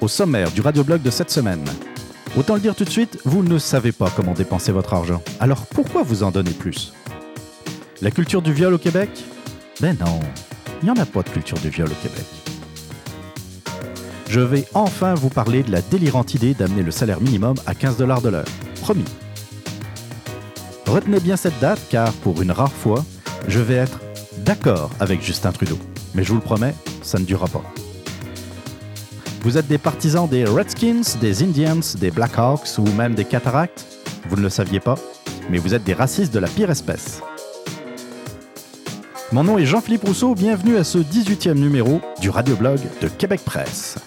Au sommaire du radioblog de cette semaine. Autant le dire tout de suite, vous ne savez pas comment dépenser votre argent. Alors pourquoi vous en donnez plus? La culture du viol au Québec? Ben non, il n'y en a pas de culture du viol au Québec. Je vais enfin vous parler de la délirante idée d'amener le salaire minimum à 15 dollars de l'heure. Promis. Retenez bien cette date car pour une rare fois, je vais être d'accord avec Justin Trudeau. Mais je vous le promets, ça ne durera pas. Vous êtes des partisans des Redskins, des Indians, des Blackhawks ou même des Cataractes? Vous ne le saviez pas, mais vous êtes des racistes de la pire espèce. Mon nom est Jean-Philippe Rousseau, bienvenue à ce 18e numéro du radioblog de Québec Presse.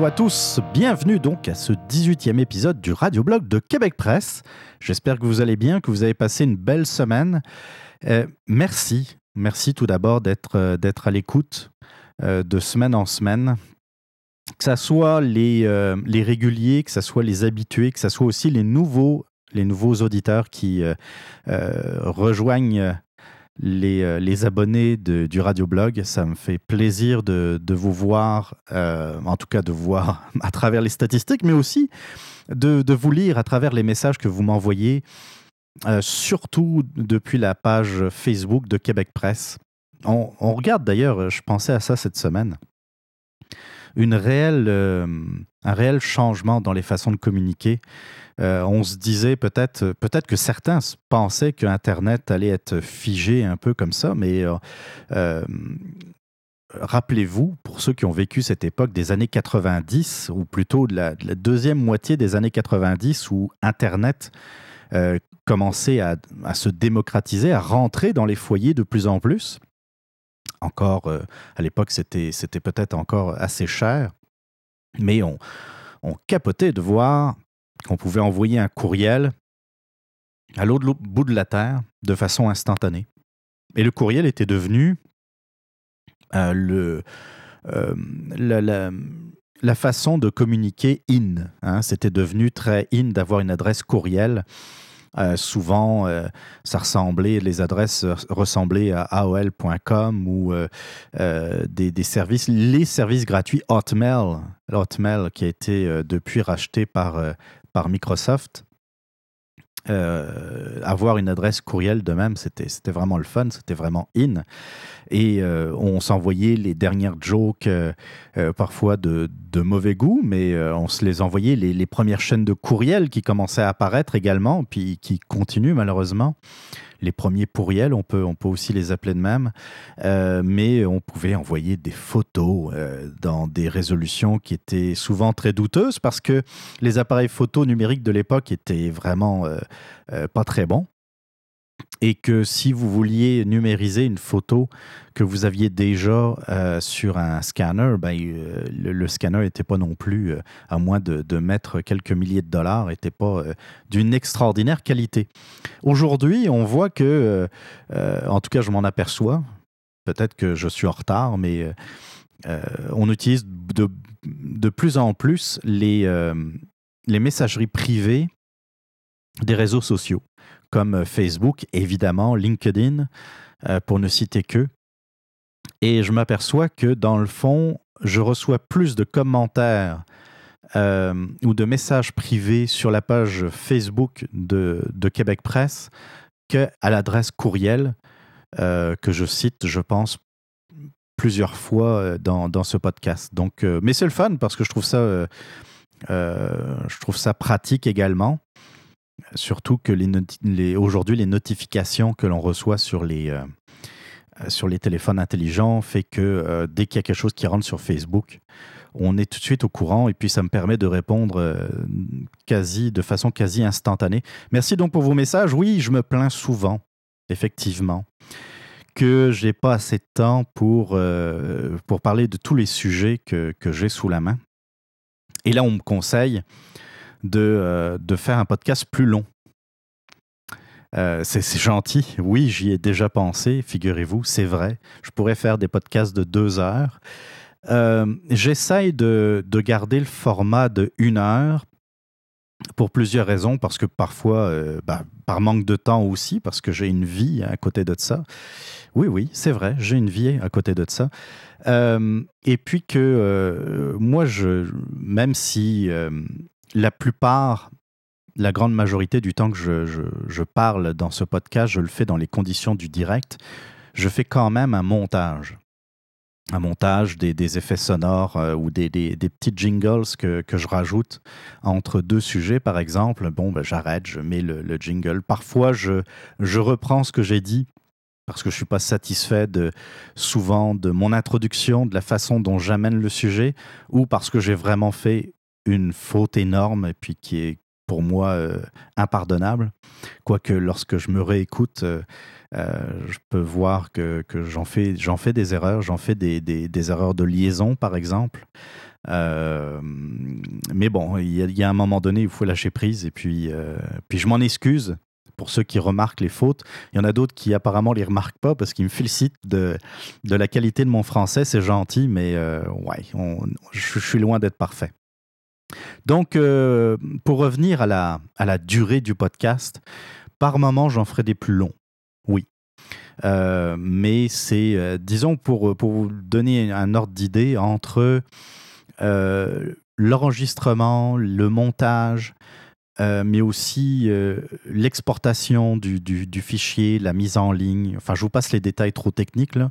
Bonjour à tous, bienvenue donc à ce 18e épisode du radioblog de Québec Presse. J'espère que vous allez bien, que vous avez passé une belle semaine. Euh, merci, merci tout d'abord d'être euh, à l'écoute euh, de semaine en semaine. Que ce soit les, euh, les réguliers, que ce soit les habitués, que ce soit aussi les nouveaux, les nouveaux auditeurs qui rejoignent les, euh, les abonnés de- du radioblog. Ça me fait plaisir de, vous voir, euh, en tout cas de voir à travers les statistiques, mais aussi de, vous lire à travers les messages que vous m'envoyez, euh, surtout depuis la page Facebook de Québec Presse. On, regarde d'ailleurs, je pensais à ça cette semaine, une réelle, un réel changement dans les façons de communiquer. Euh, on se disait peut-être peut-être que certains pensaient que Internet allait être figé un peu comme ça, mais euh, euh, rappelez-vous, pour ceux qui ont vécu cette époque des années 90, ou plutôt de la, de la deuxième moitié des années 90, où Internet euh, commençait à, se démocratiser, à rentrer dans les foyers de plus en plus. Encore, euh, à l'époque, c'était c'était peut-être encore assez cher, mais on capotait de voir qu'on pouvait envoyer un courriel à l'autre bout de la Terre de façon instantanée. Et le courriel était devenu euh, le, euh, la, façon de communiquer in. hein. C'était devenu très in d'avoir une adresse courriel. Euh, souvent, ça ressemblait, les adresses ressemblaient à AOL.com ou des, des services, les services gratuits Hotmail, Hotmail qui a été depuis racheté par, par Microsoft. Euh, avoir une adresse courriel de même, c'était vraiment le fun, c'était vraiment in. Et euh, on s'envoyait les dernières jokes, euh, parfois de, de mauvais goût, mais euh, on se les envoyait, les, premières chaînes de courriel qui commençaient à apparaître également, puis qui continuent malheureusement. Les premiers pourriels, on peut, on peut aussi les appeler de même, Euh, mais on pouvait envoyer des photos euh, dans des résolutions qui étaient souvent très douteuses parce que les appareils photo numériques de l'époque étaient vraiment pas très bons. Et que si vous vouliez numériser une photo que vous aviez déjà euh, sur un scanner, ben, euh, le, scanner n'était pas non plus, euh, à moins de, de mettre quelques milliers de dollars, n'était pas d'une extraordinaire qualité. Aujourd'hui, on voit que, en tout cas, je m'en aperçois, peut-être que je suis en retard, mais on utilise de, de plus en plus les, les messageries privées des réseaux sociaux, comme euh, Facebook, évidemment, LinkedIn, euh, pour ne citer que. Et je m'aperçois que, dans le fond, je reçois plus de commentaires euh, ou de messages privés sur la page Facebook de, de Québec Presse qu'à l'adresse courriel que je cite, je pense, plusieurs fois dans, ce podcast. Donc, mais c'est le fun parce que je trouve ça, je trouve ça pratique également. Surtout que les, aujourd'hui, les notifications que l'on reçoit sur les, euh, euh, sur les téléphones intelligents fait que euh, dès qu'il y a quelque chose qui rentre sur Facebook, on est tout de suite au courant et puis ça me permet de répondre quasi de façon quasi instantanée. Merci donc pour vos messages. Oui, je me plains souvent, effectivement, que j'ai pas assez de temps pour, pour parler de tous les sujets que, que j'ai sous la main. Et là, on me conseille de, de faire un podcast plus long. Euh, c'est gentil. Oui, j'y ai déjà pensé, figurez-vous, c'est vrai. Je pourrais faire des podcasts de deux heures. Euh, j'essaye de, garder le format de une heure pour plusieurs raisons, parce que parfois, euh, bah, par manque de temps aussi, parce que j'ai une vie à côté de ça. Oui, oui, c'est vrai, j'ai une vie à côté de ça. et puis que moi, je, même si la plupart la grande majorité du temps que je, parle dans ce podcast, je le fais dans les conditions du direct. Je fais quand même un montage. Un montage des, effets sonores euh, ou des, petits jingles que, je rajoute entre deux sujets, par exemple. Bon, ben, j'arrête, je mets le, jingle. Parfois, je, je reprends ce que j'ai dit parce que je ne suis pas satisfait de, souvent de mon introduction, de la façon dont j'amène le sujet, ou parce que j'ai vraiment fait une faute énorme et puis qui est, pour moi euh, impardonnable. Quoique lorsque je me réécoute, euh, euh, je peux voir que, que j'en fais, fais des erreurs, j'en fais des, des, erreurs de liaison, par exemple. mais bon, il y, a un moment donné, il faut lâcher prise et puis, puis je m'en excuse pour ceux qui remarquent les fautes. Il y en a d'autres qui apparemment les remarquent pas parce qu'ils me félicitent de, de la qualité de mon français. C'est gentil, mais ouais, je suis loin d'être parfait. Donc, euh, pour revenir à la, à la durée du podcast, par moment, j'en ferai des plus longs. Oui. Euh, mais c'est, euh, disons, pour, pour vous donner un ordre d'idée, entre l'enregistrement, le montage, mais aussi l'exportation du, du, du, fichier, la mise en ligne. Enfin, je vous passe les détails trop techniques là.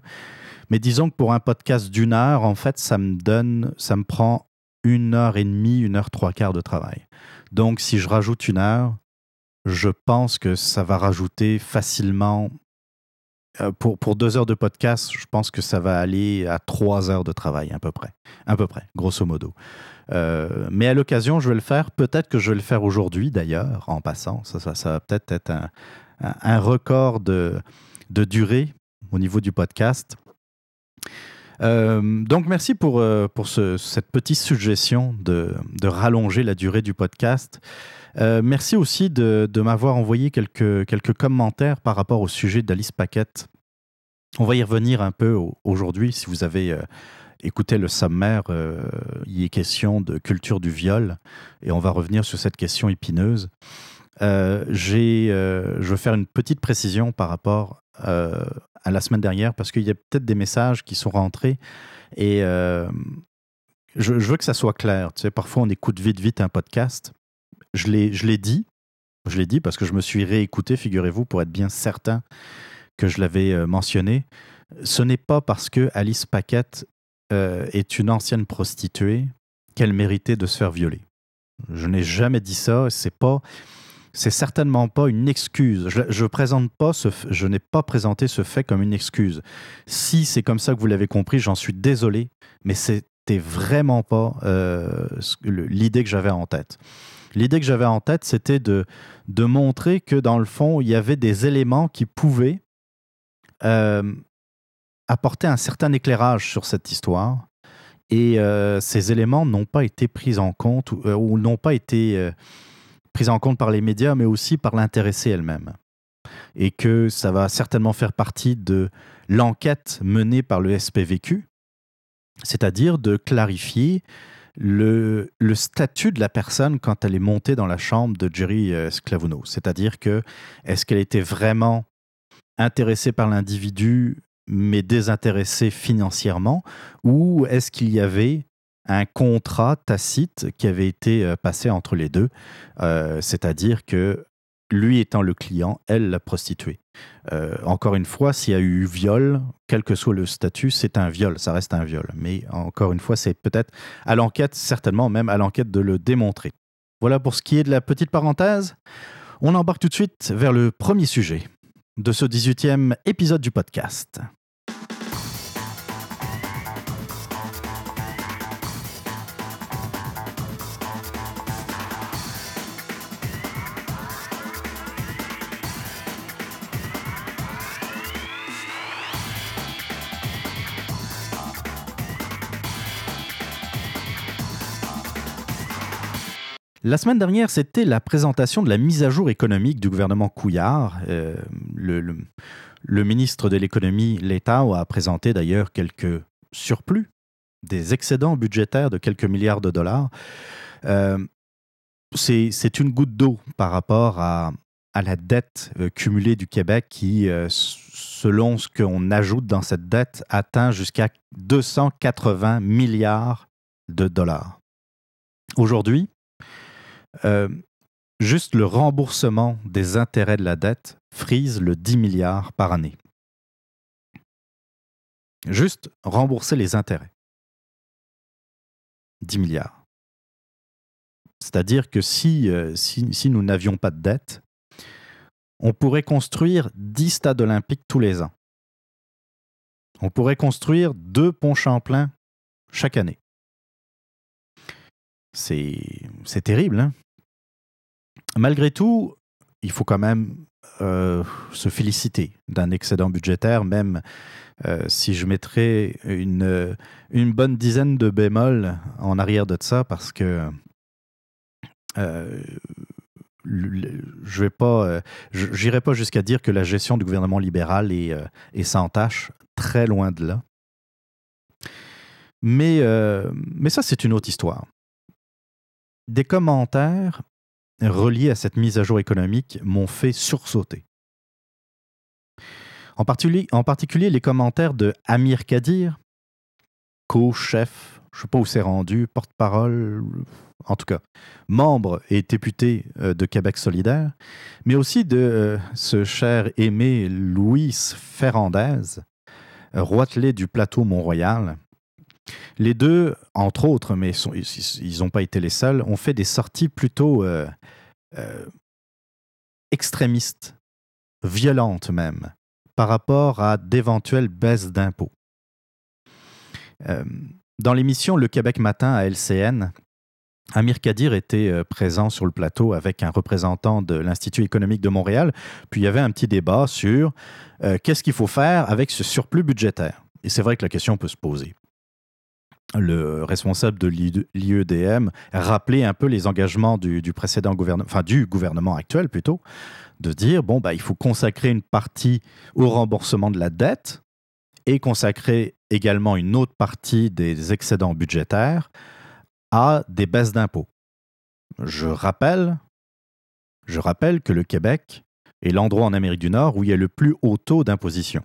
Mais disons que pour un podcast d'une heure, en fait, ça me donne, ça me prend une heure et demie, une heure trois quarts de travail. Donc, si je rajoute une heure, je pense que ça va rajouter facilement. Euh, pour, pour deux heures de podcast, je pense que ça va aller à trois heures de travail, à peu près. À peu près, grosso modo. Euh, mais à l'occasion, je vais le faire. Peut-être que je vais le faire aujourd'hui, d'ailleurs, en passant. Ça, va peut-être être un, un, record de, de durée au niveau du podcast. Euh, donc merci pour, euh, pour cette petite suggestion de, de, rallonger la durée du podcast. Euh, merci aussi de, de m'avoir envoyé quelques, quelques commentaires par rapport au sujet d'Alice Paquette. On va y revenir un peu aujourd'hui si vous avez écouté le sommaire. il est question de culture du viol et on va revenir sur cette question épineuse. j'ai, je veux faire une petite précision par rapport à la semaine dernière parce qu'il y a peut-être des messages qui sont rentrés et euh, je, veux que ça soit clair. Tu sais, parfois on écoute vite vite un podcast. Je l'ai, je l'ai dit, je l'ai dit parce que je me suis réécouté, figurez-vous, pour être bien certain que je l'avais euh, mentionné. Ce n'est pas parce que Alice Paquette euh, est une ancienne prostituée qu'elle méritait de se faire violer. Je n'ai jamais dit ça. C'est pas c'est certainement pas une excuse. Je, présente pas je n'ai pas présenté ce fait comme une excuse. Si c'est comme ça que vous l'avez compris, j'en suis désolé, mais c'était vraiment pas euh, l'idée que j'avais en tête. L'idée que j'avais en tête, c'était de, de montrer que dans le fond, il y avait des éléments qui pouvaient euh, apporter un certain éclairage sur cette histoire. Et euh, ces éléments n'ont pas été pris en compte ou n'ont pas été prise en compte par les médias, mais aussi par l'intéressée elle-même. Et que ça va certainement faire partie de l'enquête menée par le SPVQ, c'est-à-dire de clarifier le, statut de la personne quand elle est montée dans la chambre de Jerry euh, Sclavuno. C'est-à-dire que est-ce qu'elle était vraiment intéressée par l'individu mais désintéressée financièrement ou est-ce qu'il y avait un contrat tacite qui avait été euh, passé entre les deux, euh, c'est-à-dire que lui étant le client, elle la prostituée. Euh, encore une fois, s'il y a eu viol, quel que soit le statut, c'est un viol, ça reste un viol. Mais encore une fois, c'est peut-être à l'enquête, certainement même à l'enquête de le démontrer. Voilà pour ce qui est de la petite parenthèse. On embarque tout de suite vers le premier sujet de ce 18e épisode du podcast. La semaine dernière, c'était la présentation de la mise à jour économique du gouvernement Couillard. Euh, le, ministre de l'économie, l'État, a présenté d'ailleurs quelques surplus, des excédents budgétaires de quelques milliards de dollars. Euh, c'est une goutte d'eau par rapport à, la dette euh, cumulée du Québec qui, selon ce qu'on ajoute dans cette dette, atteint jusqu'à 280 milliards de dollars. Aujourd'hui, euh, juste le remboursement des intérêts de la dette frise le 10 milliards par année. Juste rembourser les intérêts. 10 milliards. C'est-à-dire que si, euh, si, si nous n'avions pas de dette, on pourrait construire 10 stades olympiques tous les ans. On pourrait construire deux ponts Champlain chaque année. C'est terrible. Hein. Malgré tout, il faut quand même euh, se féliciter d'un excédent budgétaire, même euh, si je mettrais une, bonne dizaine de bémols en arrière de ça, parce que euh, je vais pas, j'irai pas jusqu'à dire que la gestion du gouvernement libéral est, sans tâche, très loin de là. Mais ça, c'est une autre histoire des commentaires reliés à cette mise à jour économique m'ont fait sursauter. En particulier, les commentaires de Amir Kadir, co-chef, je ne sais pas où c'est rendu, porte-parole, en tout cas, membre et député euh, de Québec solidaire, mais aussi de euh, ce cher aimé Louis Ferrandez, roitelet du plateau Mont-Royal, les deux, entre autres, mais ils n'ont pas été les seuls, ont fait des sorties plutôt euh, euh, extrémistes, violentes même, par rapport à d'éventuelles baisses d'impôts. Euh, dans l'émission Le Québec Matin à LCN, Amir Kadir était présent sur le plateau avec un représentant de l'Institut économique de Montréal. Puis il y avait un petit débat sur qu'est-ce qu'il faut faire avec ce surplus budgétaire. Et c'est vrai que la question peut se poser le responsable de l'IEDM rappelait un peu les engagements du, précédent gouvernement, enfin du gouvernement actuel plutôt, de dire bon bah il faut consacrer une partie au remboursement de la dette et consacrer également une autre partie des excédents budgétaires à des baisses d'impôts. Je rappelle, je rappelle que le Québec est l'endroit en Amérique du Nord où il y a le plus haut taux d'imposition.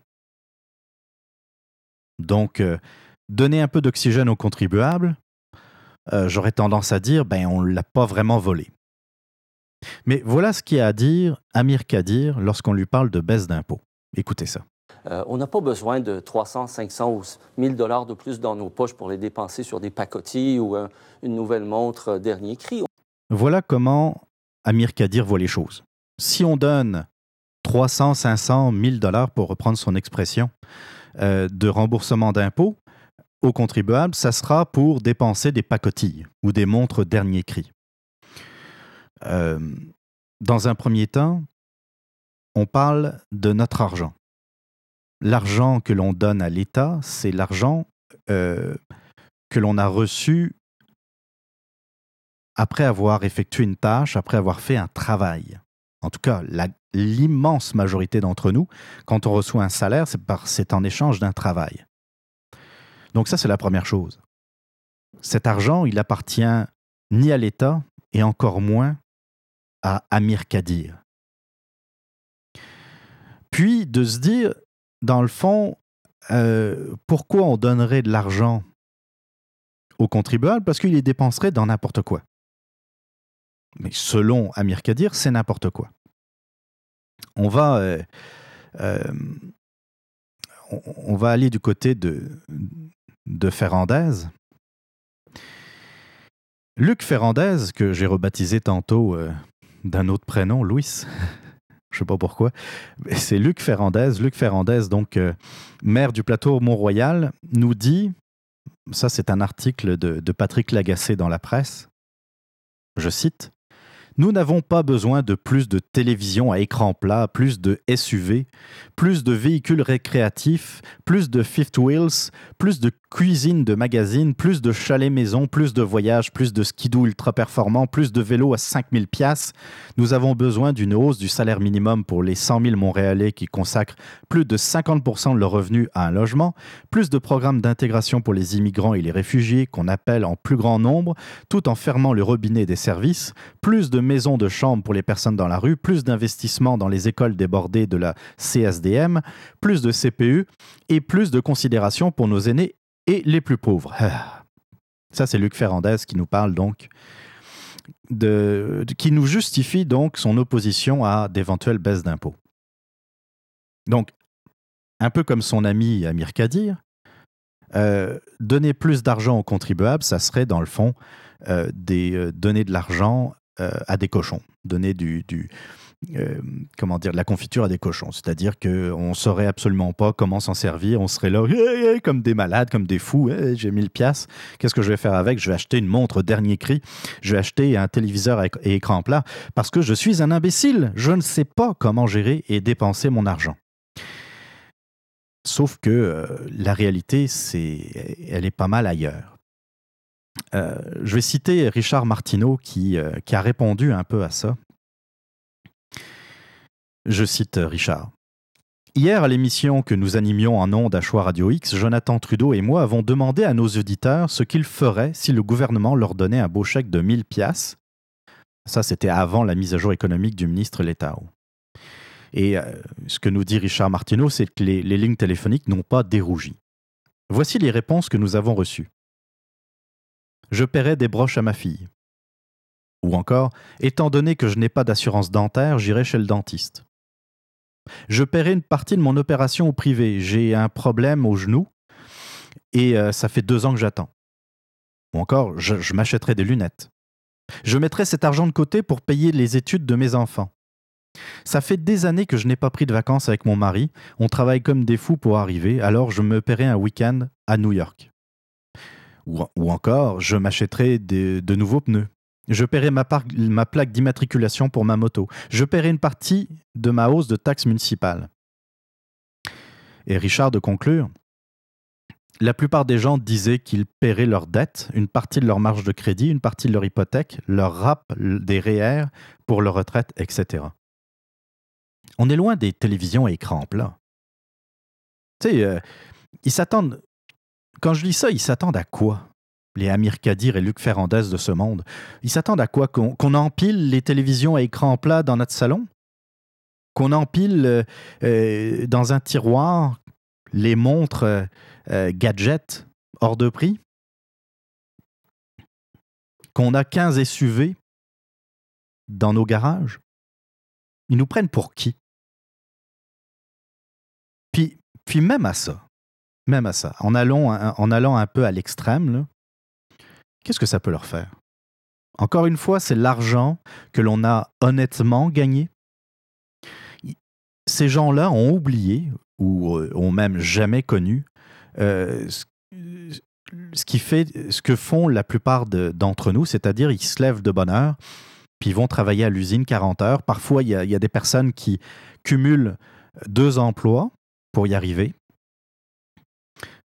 Donc euh, donner un peu d'oxygène aux contribuables, euh, j'aurais tendance à dire, ben, on ne l'a pas vraiment volé. Mais voilà ce qu'il y a à dire Amir Kadir lorsqu'on lui parle de baisse d'impôts. Écoutez ça. Euh, on n'a pas besoin de 300, 500 ou 1000 dollars de plus dans nos poches pour les dépenser sur des pacotilles ou une nouvelle montre euh, dernier cri. Voilà comment Amir Kadir voit les choses. Si on donne 300, 500, 1000 dollars, pour reprendre son expression, de remboursement d'impôts, aux contribuables, ça sera pour dépenser des pacotilles ou des montres dernier cri. Euh, dans un premier temps, on parle de notre argent. L'argent que l'on donne à l'État, c'est l'argent euh, que l'on a reçu après avoir effectué une tâche, après avoir fait un travail. En tout cas, l'immense majorité d'entre nous, quand on reçoit un salaire, c'est en échange d'un travail. Donc ça, c'est la première chose. Cet argent, il appartient ni à l'État et encore moins à Amir Kadir. Puis de se dire, dans le fond, euh, pourquoi on donnerait de l'argent aux contribuables Parce qu'il les dépenserait dans n'importe quoi. Mais selon Amir Kadir, c'est n'importe quoi. On va, euh, euh, on va aller du côté de, de Ferrandez. Luc Ferrandez, que j'ai rebaptisé tantôt euh, d'un autre prénom, Louis. Je sais pas pourquoi. C'est Luc Ferrandez. Luc Ferrandez, donc euh, maire du plateau Mont-Royal, nous dit, ça c'est un article de, de Patrick Lagacé dans la presse, je cite, Nous n'avons pas besoin de plus de télévision à écran plat, plus de SUV, plus de véhicules récréatifs, plus de fifth wheels, plus de cuisine de magazine, plus de chalets maison, plus de voyages, plus de skidoo ultra performants, plus de vélos à 5000 pièces. Nous avons besoin d'une hausse du salaire minimum pour les 100 000 Montréalais qui consacrent plus de 50% de leurs revenus à un logement, plus de programmes d'intégration pour les immigrants et les réfugiés qu'on appelle en plus grand nombre, tout en fermant le robinet des services, plus de maisons de chambre pour les personnes dans la rue, plus d'investissements dans les écoles débordées de la CSDM, plus de CPU et plus de considération pour nos aînés et les plus pauvres. Ça, c'est Luc Ferrandez qui nous parle donc de, qui nous justifie donc son opposition à d'éventuelles baisses d'impôts. Donc, un peu comme son ami Amir Kadir, euh, donner plus d'argent aux contribuables, ça serait dans le fond euh, euh, donner de l'argent à des cochons, donner du, du comment dire, de la confiture à des cochons. C'est-à-dire qu'on ne saurait absolument pas comment s'en servir. On serait là comme des malades, comme des fous. J'ai 1000 piastres. Qu'est-ce que je vais faire avec? Je vais acheter une montre dernier cri. Je vais acheter un téléviseur et écran plat parce que je suis un imbécile. Je ne sais pas comment gérer et dépenser mon argent. Sauf que euh, la réalité, c'est, elle est pas mal ailleurs. Euh, je vais citer Richard Martineau qui, euh, qui a répondu un peu à ça. Je cite Richard. Hier, à l'émission que nous animions en ondes à Choix Radio X, Jonathan Trudeau et moi avons demandé à nos auditeurs ce qu'ils feraient si le gouvernement leur donnait un beau chèque de 1000 piastres. Ça, c'était avant la mise à jour économique du ministre Letao. Et euh, ce que nous dit Richard Martineau, c'est que les, lignes téléphoniques n'ont pas dérougi. Voici les réponses que nous avons reçues. Je paierai des broches à ma fille. Ou encore, étant donné que je n'ai pas d'assurance dentaire, j'irai chez le dentiste. Je paierai une partie de mon opération au privé. J'ai un problème au genou et euh, ça fait deux ans que j'attends. Ou encore, je, je m'achèterai des lunettes. Je mettrai cet argent de côté pour payer les études de mes enfants. Ça fait des années que je n'ai pas pris de vacances avec mon mari. On travaille comme des fous pour arriver, alors je me paierai un week-end à New York. Ou, encore, je m'achèterai de, nouveaux pneus. Je paierai ma, plaque d'immatriculation pour ma moto. Je paierai une partie de ma hausse de taxes municipales. Et Richard de conclure la plupart des gens disaient qu'ils paieraient leurs dettes, une partie de leur marge de crédit, une partie de leur hypothèque, leur rap des REER pour leur retraite, etc. On est loin des télévisions à écran plat. Tu sais, euh, ils s'attendent. Quand je lis ça, ils s'attendent à quoi Les Amir Kadir et Luc Ferrandez de ce monde? Ils s'attendent à quoi? Qu'on empile les télévisions à écran plat dans notre salon? Qu'on empile euh, euh, dans un tiroir les montres gadgets hors de prix? Qu'on a 15 SUV dans nos garages? Ils nous prennent pour qui? Puis, puis même à ça, même à ça, en allant, un peu à l'extrême, qu'est-ce que ça peut leur faire? Encore une fois, c'est l'argent que l'on a honnêtement gagné. Ces gens-là ont oublié, ou euh, ont même jamais connu, euh, ce, que font la plupart d'entre nous, c'est-à-dire ils se lèvent de bonne heure, puis ils vont travailler à l'usine 40 heures. Parfois, il y, il y a des personnes qui cumulent deux emplois, pour y arriver.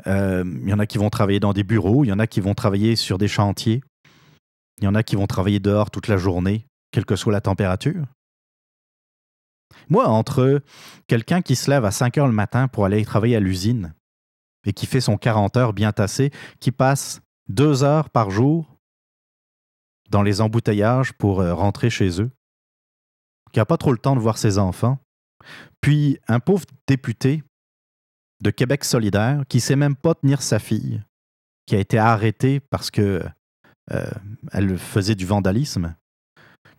Euh, il y en a qui vont travailler dans des bureaux, il y en a qui vont travailler sur des chantiers, il y en a qui vont travailler dehors toute la journée, quelle que soit la température. Moi, entre quelqu'un qui se lève à 5 heures le matin pour aller travailler à l'usine et qui fait son 40 heures bien tassé, qui passe deux heures par jour dans les embouteillages pour euh, rentrer chez eux, qui n'a pas trop le temps de voir ses enfants, puis un pauvre député de Québec solidaire qui sait même pas tenir sa fille, qui a été arrêtée parce que euh, elle faisait du vandalisme,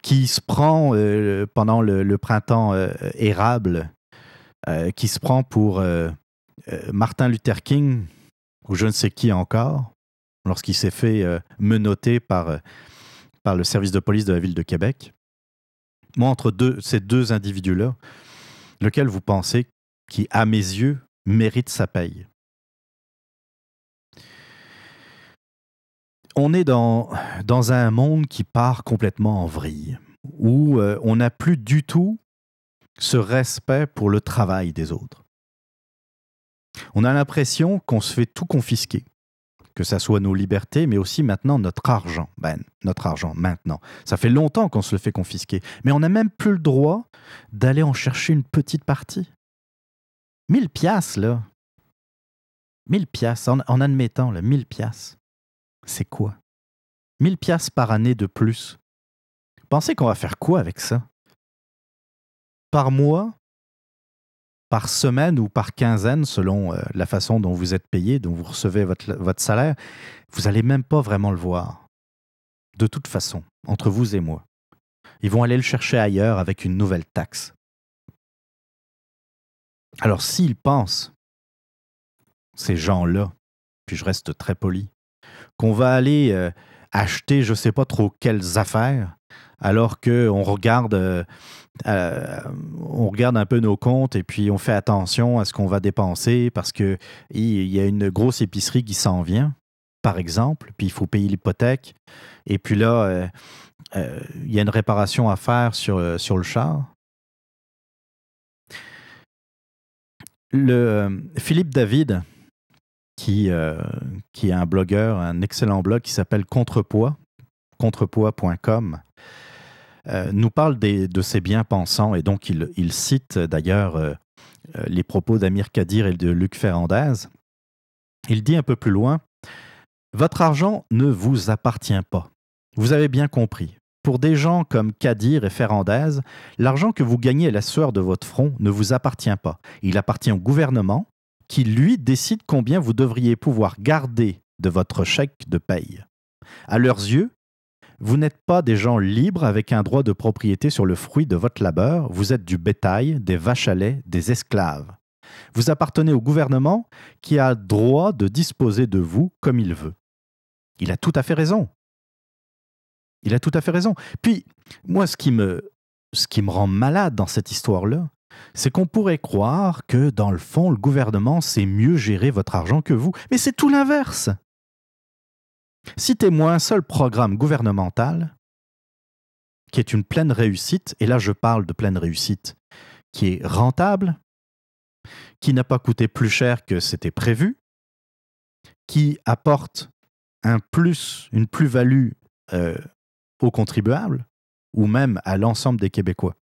qui se prend euh, pendant le, printemps euh, érable, qui se prend pour Martin Luther King ou je ne sais qui encore, lorsqu'il s'est fait menotter par, par le service de police de la ville de Québec. Moi, entre ces deux individus-là, lequel vous pensez qui, à mes yeux, mérite sa paye On est dans, un monde qui part complètement en vrille, où euh, on n'a plus du tout ce respect pour le travail des autres. On a l'impression qu'on se fait tout confisquer, que ça soit nos libertés, mais aussi maintenant notre argent. Ben, notre argent, maintenant. Ça fait longtemps qu'on se le fait confisquer, mais on n'a même plus le droit d'aller en chercher une petite partie. Mille piastres, là. Mille piastres, en, admettant, là, mille piastres. C'est quoi? Mille piastres par année de plus. Pensez qu'on va faire quoi avec ça? Par mois, par semaine ou par quinzaine, selon euh, la façon dont vous êtes payé, dont vous recevez votre, votre salaire, vous n'allez même pas vraiment le voir. De toute façon, entre vous et moi. Ils vont aller le chercher ailleurs avec une nouvelle taxe. Alors s'ils pensent, ces gens-là, puis je reste très poli, qu'on va aller euh, acheter je ne sais pas trop quelles affaires, alors qu'on regarde, euh, euh, on regarde un peu nos comptes et puis on fait attention à ce qu'on va dépenser parce qu'il y a une grosse épicerie qui s'en vient, par exemple, puis il faut payer l'hypothèque. Et puis là, il y a une réparation à faire sur, sur le char. Le, euh, Philippe David, qui, euh, qui est un blogueur, un excellent blog qui s'appelle Contrepoids, contrepoids.com, euh, nous parle des, de ses bien-pensants et donc il, il cite d'ailleurs les propos d'Amir Kadir et de Luc Ferrandez. Il dit un peu plus loin Votre argent ne vous appartient pas. Vous avez bien compris. Pour des gens comme Kadir et Ferrandez, l'argent que vous gagnez à la sueur de votre front ne vous appartient pas. Il appartient au gouvernement qui, lui, décide combien vous devriez pouvoir garder de votre chèque de paye. À leurs yeux, vous n'êtes pas des gens libres avec un droit de propriété sur le fruit de votre labeur, vous êtes du bétail, des vaches à lait, des esclaves. Vous appartenez au gouvernement qui a droit de disposer de vous comme il veut. Il a tout à fait raison. Il a tout à fait raison. Puis, moi, ce qui me, rend malade dans cette histoire-là, c'est qu'on pourrait croire que, dans le fond, le gouvernement sait mieux gérer votre argent que vous. Mais c'est tout l'inverse. Citez-moi un seul programme gouvernemental qui est une pleine réussite, et là je parle de pleine réussite, qui est rentable, qui n'a pas coûté plus cher que c'était prévu, qui apporte un plus, une plus-value euh, aux contribuables ou même à l'ensemble des Québécois.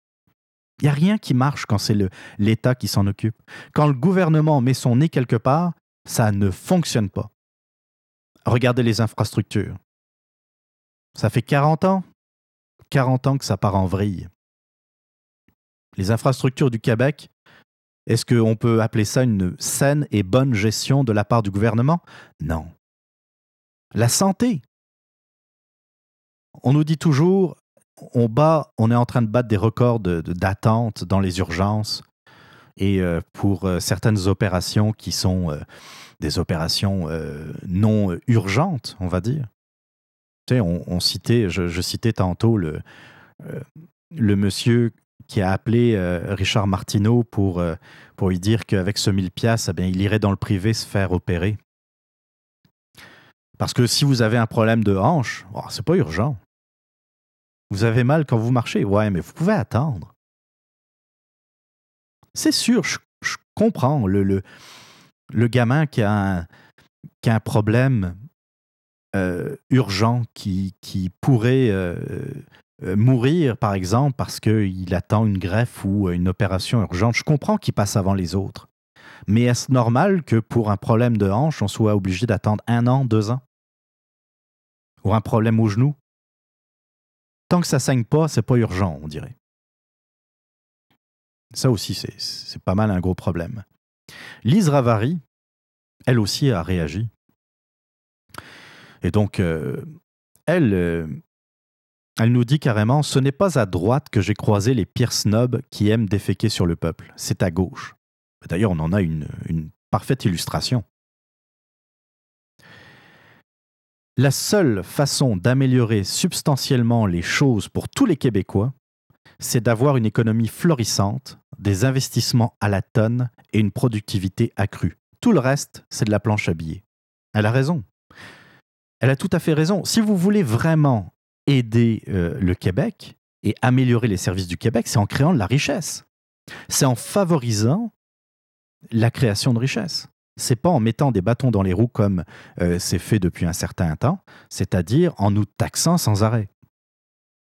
Il n'y a rien qui marche quand c'est l'État qui s'en occupe. Quand le gouvernement met son nez quelque part, ça ne fonctionne pas. Regardez les infrastructures. Ça fait 40 ans, 40 ans que ça part en vrille. Les infrastructures du Québec, est-ce qu'on peut appeler ça une saine et bonne gestion de la part du gouvernement? Non. La santé, on nous dit toujours, on est en train de battre des records d'attente dans les urgences et euh, pour euh, certaines opérations qui sont euh, des opérations non urgentes, on va dire. Tu je, citais tantôt le, le monsieur qui a appelé Richard Martineau pour, pour lui dire qu'avec ce 1000 pièces, eh il irait dans le privé se faire opérer. Parce que si vous avez un problème de hanche, oh, c'est pas urgent. Vous avez mal quand vous marchez, ouais, mais vous pouvez attendre. C'est sûr, je, comprends le, gamin qui a un, problème euh, urgent, qui, qui pourrait euh, euh, mourir, par exemple, parce qu'il attend une greffe ou une opération urgente. Je comprends qu'il passe avant les autres. Mais est-ce normal que pour un problème de hanche, on soit obligé d'attendre un an, deux ans? Ou un problème au genou? Tant que ça saigne pas, c'est pas urgent, on dirait. Ça aussi, c'est pas mal un gros problème. Lise Ravary, elle aussi a réagi. Et donc, euh, elle, euh, elle nous dit carrément Ce n'est pas à droite que j'ai croisé les pires snobs qui aiment déféquer sur le peuple, c'est à gauche. D'ailleurs, on en a une, une parfaite illustration. La seule façon d'améliorer substantiellement les choses pour tous les Québécois, c'est d'avoir une économie florissante, des investissements à la tonne et une productivité accrue. Tout le reste, c'est de la planche à billets. Elle a raison. Elle a tout à fait raison. Si vous voulez vraiment aider euh, le Québec et améliorer les services du Québec, c'est en créant de la richesse. C'est en favorisant la création de richesse. C'est pas en mettant des bâtons dans les roues comme euh, c'est fait depuis un certain temps, c'est-à-dire en nous taxant sans arrêt.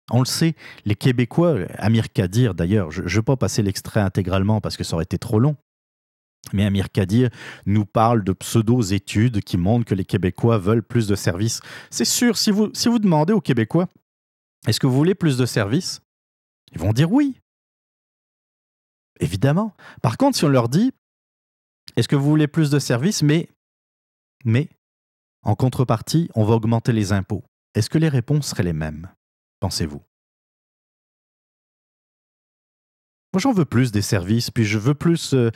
On le sait, les Québécois, Amir Kadir d'ailleurs, je ne vais pas passer l'extrait intégralement parce que ça aurait été trop long, mais Amir Kadir nous parle de pseudo-études qui montrent que les Québécois veulent plus de services. C'est sûr, si vous, si vous demandez aux Québécois, est-ce que vous voulez plus de services Ils vont dire oui. Évidemment. Par contre, si on leur dit, est-ce que vous voulez plus de services? Mais, mais, en contrepartie, on va augmenter les impôts. Est-ce que les réponses seraient les mêmes Pensez-vous? Moi, j'en veux plus des services, puis je veux plus, euh,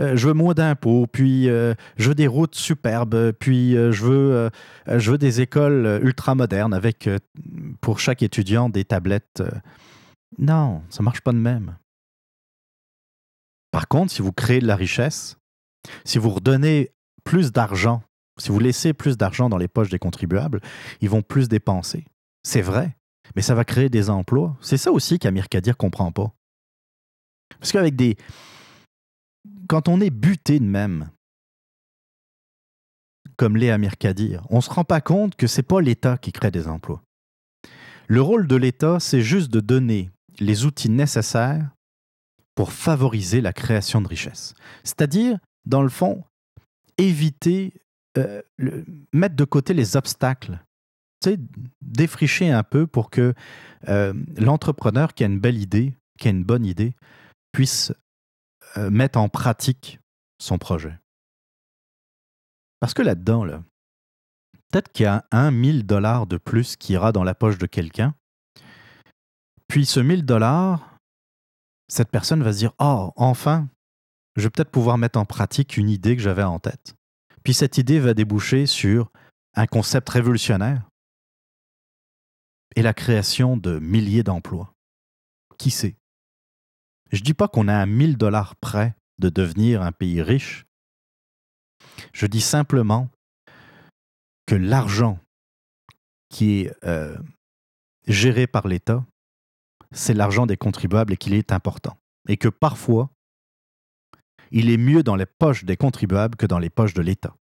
euh, je veux moins d'impôts, puis euh, je veux des routes superbes, puis je veux, je des écoles ultra modernes avec pour chaque étudiant des tablettes. Non, ça marche pas de même. Par contre, si vous créez de la richesse, si vous redonnez plus d'argent, si vous laissez plus d'argent dans les poches des contribuables, ils vont plus dépenser. C'est vrai, mais ça va créer des emplois. C'est ça aussi qu'Amir Kadir comprend pas. Parce qu'avec des. Quand on est buté de même, comme l'est Amir Kadir, on ne se rend pas compte que ce n'est pas l'État qui crée des emplois. Le rôle de l'État, c'est juste de donner les outils nécessaires pour favoriser la création de richesses. C'est-à-dire, dans le fond, éviter, euh, mettre de côté les obstacles, défricher un peu pour que euh, l'entrepreneur qui a une belle idée, qui a une bonne idée, puisse euh, mettre en pratique son projet. Parce que là-dedans, là, peut-être qu'il y a un 1000 dollars de plus qui ira dans la poche de quelqu'un. Puis ce 1000 dollars, cette personne va se dire Oh, enfin, je vais peut-être pouvoir mettre en pratique une idée que j'avais en tête. Puis cette idée va déboucher sur un concept révolutionnaire et la création de milliers d'emplois. Qui sait? Je ne dis pas qu'on est à 1000 dollars près de devenir un pays riche. Je dis simplement que l'argent qui est euh, géré par l'État, c'est l'argent des contribuables et qu'il est important. Et que parfois, il est mieux dans les poches des contribuables que dans les poches de l'État.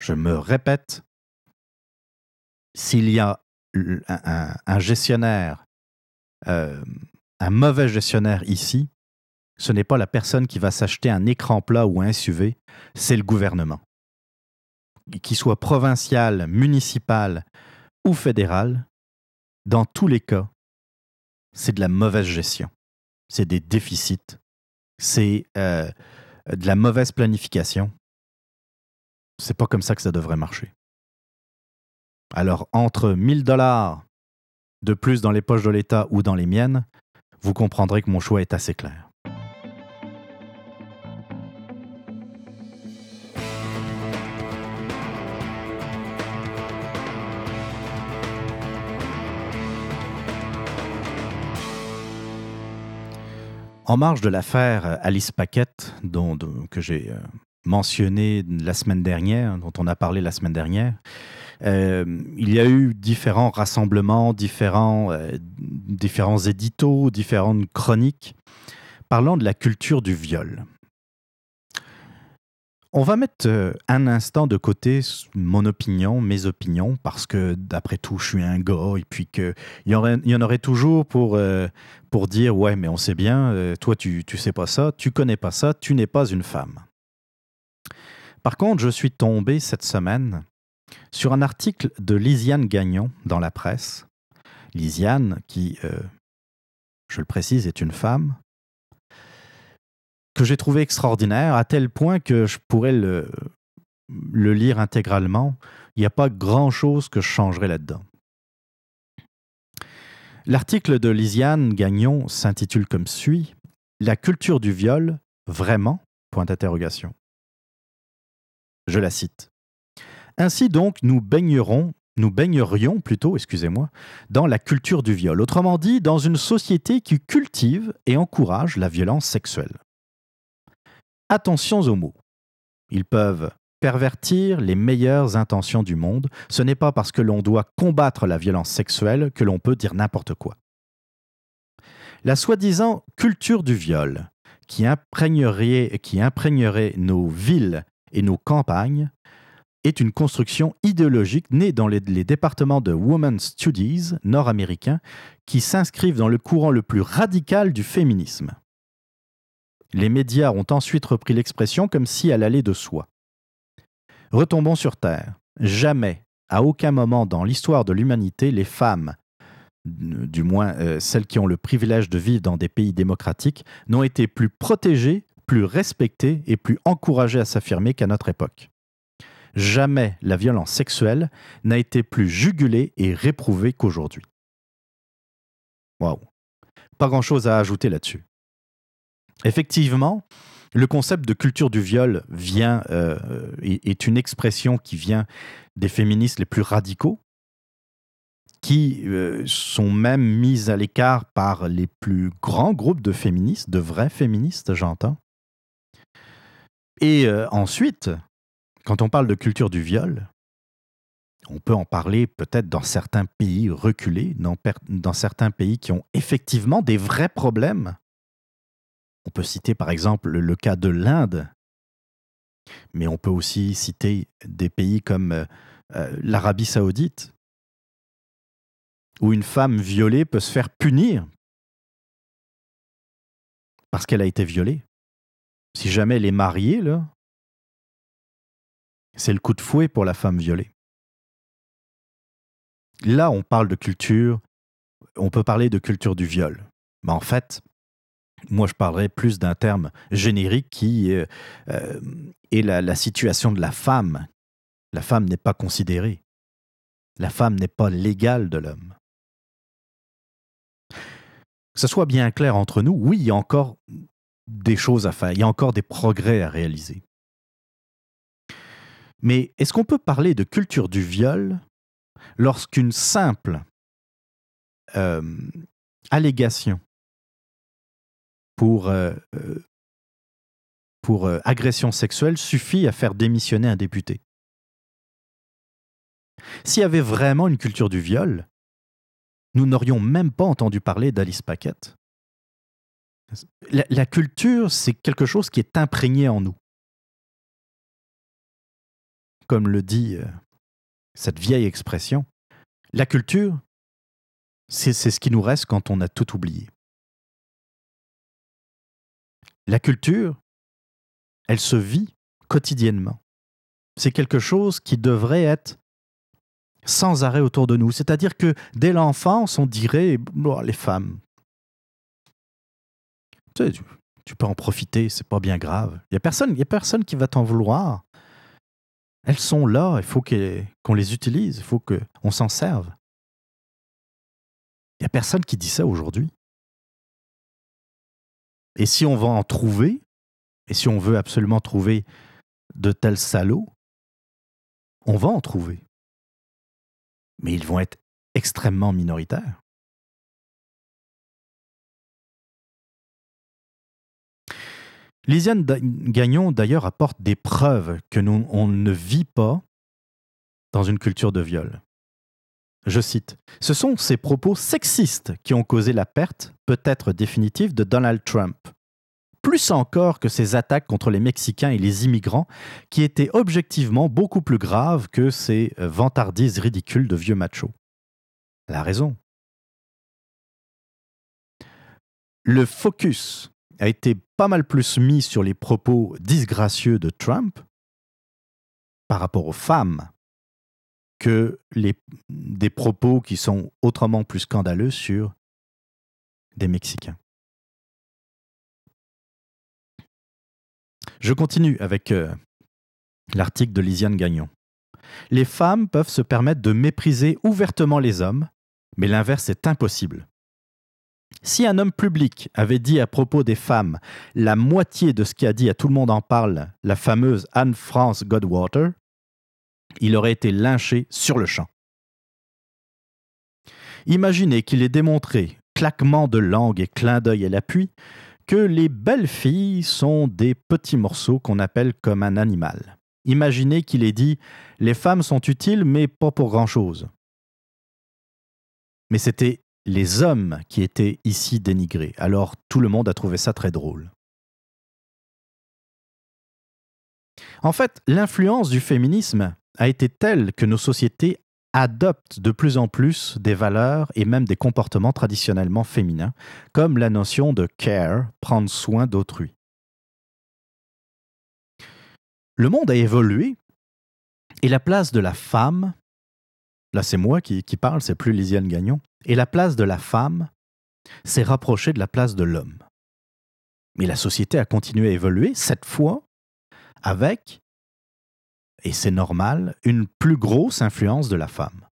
Je me répète, s'il y a un, gestionnaire euh, un mauvais gestionnaire ici, ce n'est pas la personne qui va s'acheter un écran plat ou un SUV, c'est le gouvernement. Qu'il soit provincial, municipal ou fédéral, dans tous les cas, c'est de la mauvaise gestion. C'est des déficits. C'est euh, de la mauvaise planification. C'est pas comme ça que ça devrait marcher. Alors, entre 1000 dollars de plus dans les poches de l'État ou dans les miennes, vous comprendrez que mon choix est assez clair. En marge de l'affaire Alice Paquette, dont, que j'ai euh, mentionné la semaine dernière, dont on a parlé la semaine dernière, euh, il y a eu différents rassemblements, différents, euh, différents éditos, différentes chroniques parlant de la culture du viol. On va mettre euh, un instant de côté mon opinion, mes opinions, parce que d'après tout, je suis un gars, et puis qu'il y, y en aurait toujours pour, pour dire Ouais, mais on sait bien, toi, tu ne sais pas ça, tu connais pas ça, tu n'es pas une femme. Par contre, je suis tombé cette semaine sur un article de Lisiane Gagnon dans la presse. Lisiane, qui, euh, je le précise, est une femme, que j'ai trouvé extraordinaire, à tel point que je pourrais le, le lire intégralement. Il n'y a pas grand-chose que je changerais là-dedans. L'article de Lisiane Gagnon s'intitule comme suit La culture du viol, vraiment? Point d'interrogation. Je la cite. Ainsi donc, nous baignerons nous baignerions plutôt, excusez-moi, dans la culture du viol, autrement dit, dans une société qui cultive et encourage la violence sexuelle. Attention aux mots. Ils peuvent pervertir les meilleures intentions du monde. Ce n'est pas parce que l'on doit combattre la violence sexuelle que l'on peut dire n'importe quoi. La soi-disant culture du viol, qui imprégnerait, nos villes et nos campagnes, est une construction idéologique née dans les départements de Women's Studies nord-américains qui s'inscrivent dans le courant le plus radical du féminisme. Les médias ont ensuite repris l'expression comme si elle allait de soi. Retombons sur Terre. Jamais, à aucun moment dans l'histoire de l'humanité, les femmes, du moins euh, celles qui ont le privilège de vivre dans des pays démocratiques, n'ont été plus protégées, plus respectées et plus encouragées à s'affirmer qu'à notre époque. Jamais la violence sexuelle n'a été plus jugulée et réprouvée qu'aujourd'hui. Waouh. Pas grand-chose à ajouter là-dessus. Effectivement, le concept de culture du viol vient, euh, est, une expression qui vient des féministes les plus radicaux, qui euh, sont même mises à l'écart par les plus grands groupes de féministes, de vrais féministes, j'entends. Et euh, ensuite, quand on parle de culture du viol, on peut en parler peut-être dans certains pays reculés, dans, dans certains pays qui ont effectivement des vrais problèmes. On peut citer par exemple le cas de l'Inde, mais on peut aussi citer des pays comme euh, euh, l'Arabie saoudite, où une femme violée peut se faire punir parce qu'elle a été violée. Si jamais elle est mariée, là, c'est le coup de fouet pour la femme violée. Là, on parle de culture, on peut parler de culture du viol. Mais en fait, moi, je parlerais plus d'un terme générique qui euh, est la, situation de la femme. La femme n'est pas considérée. La femme n'est pas l'égale de l'homme. Que ce soit bien clair entre nous, oui, il y a encore des choses à faire, il y a encore des progrès à réaliser. Mais est-ce qu'on peut parler de culture du viol lorsqu'une simple euh, allégation pour, euh, euh, pour agression sexuelle suffit à faire démissionner un député S'il y avait vraiment une culture du viol, nous n'aurions même pas entendu parler d'Alice Paquette. la culture, c'est quelque chose qui est imprégné en nous comme le dit euh, cette vieille expression, la culture, c'est ce qui nous reste quand on a tout oublié. La culture, elle se vit quotidiennement. C'est quelque chose qui devrait être sans arrêt autour de nous. C'est-à-dire que dès l'enfance, on dirait, les femmes, tu, peux en profiter, c'est pas bien grave. Il n'y a, personne, y a personne qui va t'en vouloir. Elles sont là, il faut qu'on les utilise, il faut qu'on s'en serve. Il n'y a personne qui dit ça aujourd'hui. Et si on va en trouver, et si on veut absolument trouver de tels salauds, on va en trouver. Mais ils vont être extrêmement minoritaires. Lisiane Gagnon, d'ailleurs, apporte des preuves que nous, on ne vit pas dans une culture de viol. Je cite, Ce sont ces propos sexistes qui ont causé la perte, peut-être définitive, de Donald Trump. Plus encore que ces attaques contre les Mexicains et les immigrants, qui étaient objectivement beaucoup plus graves que ces vantardises ridicules de vieux machos. Elle a raison. Le focus a été pas mal plus mis sur les propos disgracieux de Trump par rapport aux femmes que des propos qui sont autrement plus scandaleux sur des Mexicains. Je continue avec euh, l'article de Lisiane Gagnon. Les femmes peuvent se permettre de mépriser ouvertement les hommes, mais l'inverse est impossible. Si un homme public avait dit à propos des femmes la moitié de ce qu'a dit à tout le monde en parle la fameuse Anne-France Godwater, il aurait été lynché sur le champ. Imaginez qu'il ait démontré, claquement de langue et clin d'œil à l'appui, que les belles filles sont des petits morceaux qu'on appelle comme un animal. Imaginez qu'il ait dit Les femmes sont utiles, mais pas pour grand-chose. Mais c'était les hommes qui étaient ici dénigrés. Alors tout le monde a trouvé ça très drôle. En fait, l'influence du féminisme a été telle que nos sociétés adoptent de plus en plus des valeurs et même des comportements traditionnellement féminins, comme la notion de care, prendre soin d'autrui. Le monde a évolué et la place de la femme, là c'est moi qui, parle, c'est plus Lisiane Gagnon, et la place de la femme s'est rapprochée de la place de l'homme. Mais la société a continué à évoluer, cette fois avec, et c'est normal, une plus grosse influence de la femme.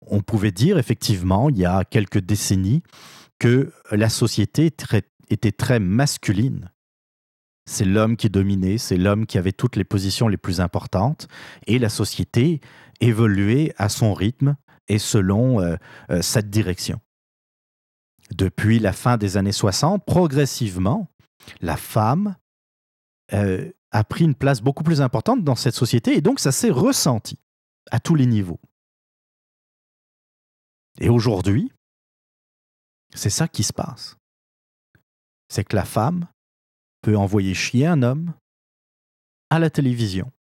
On pouvait dire effectivement, il y a quelques décennies, que la société était très masculine. C'est l'homme qui dominait, c'est l'homme qui avait toutes les positions les plus importantes, et la société évoluait à son rythme et selon euh, euh, cette direction. Depuis la fin des années 60, progressivement, la femme euh, a pris une place beaucoup plus importante dans cette société et donc ça s'est ressenti à tous les niveaux. Et aujourd'hui, c'est ça qui se passe. C'est que la femme peut envoyer chier un homme à la télévision,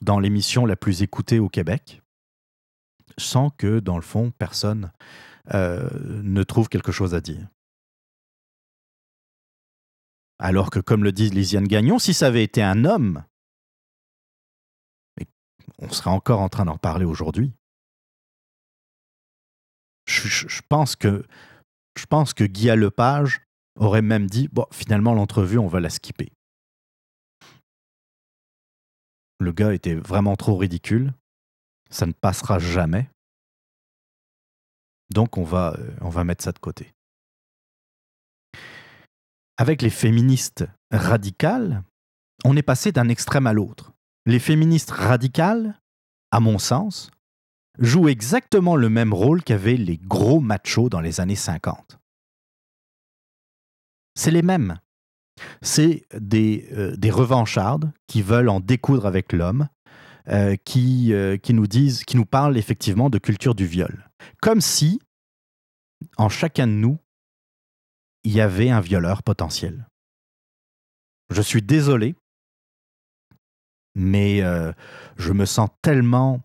dans l'émission la plus écoutée au Québec, sans que, dans le fond, personne euh, ne trouve quelque chose à dire. Alors que, comme le dit Lisiane Gagnon, si ça avait été un homme, on serait encore en train d'en parler aujourd'hui. Je, pense que, je pense que Guy Lepage aurait même dit bon, finalement, l'entrevue, on va la skipper. Le gars était vraiment trop ridicule. Ça ne passera jamais. Donc, on va, euh, on va mettre ça de côté avec les féministes radicales, on est passé d'un extrême à l'autre. Les féministes radicales, à mon sens, jouent exactement le même rôle qu'avaient les gros machos dans les années 50. C'est les mêmes. C'est des, euh, des, revanchardes qui veulent en découdre avec l'homme, euh, qui, euh, qui nous disent, qui nous parlent effectivement de culture du viol. Comme si, en chacun de nous, il y avait un violeur potentiel. Je suis désolé, mais euh, je me sens tellement,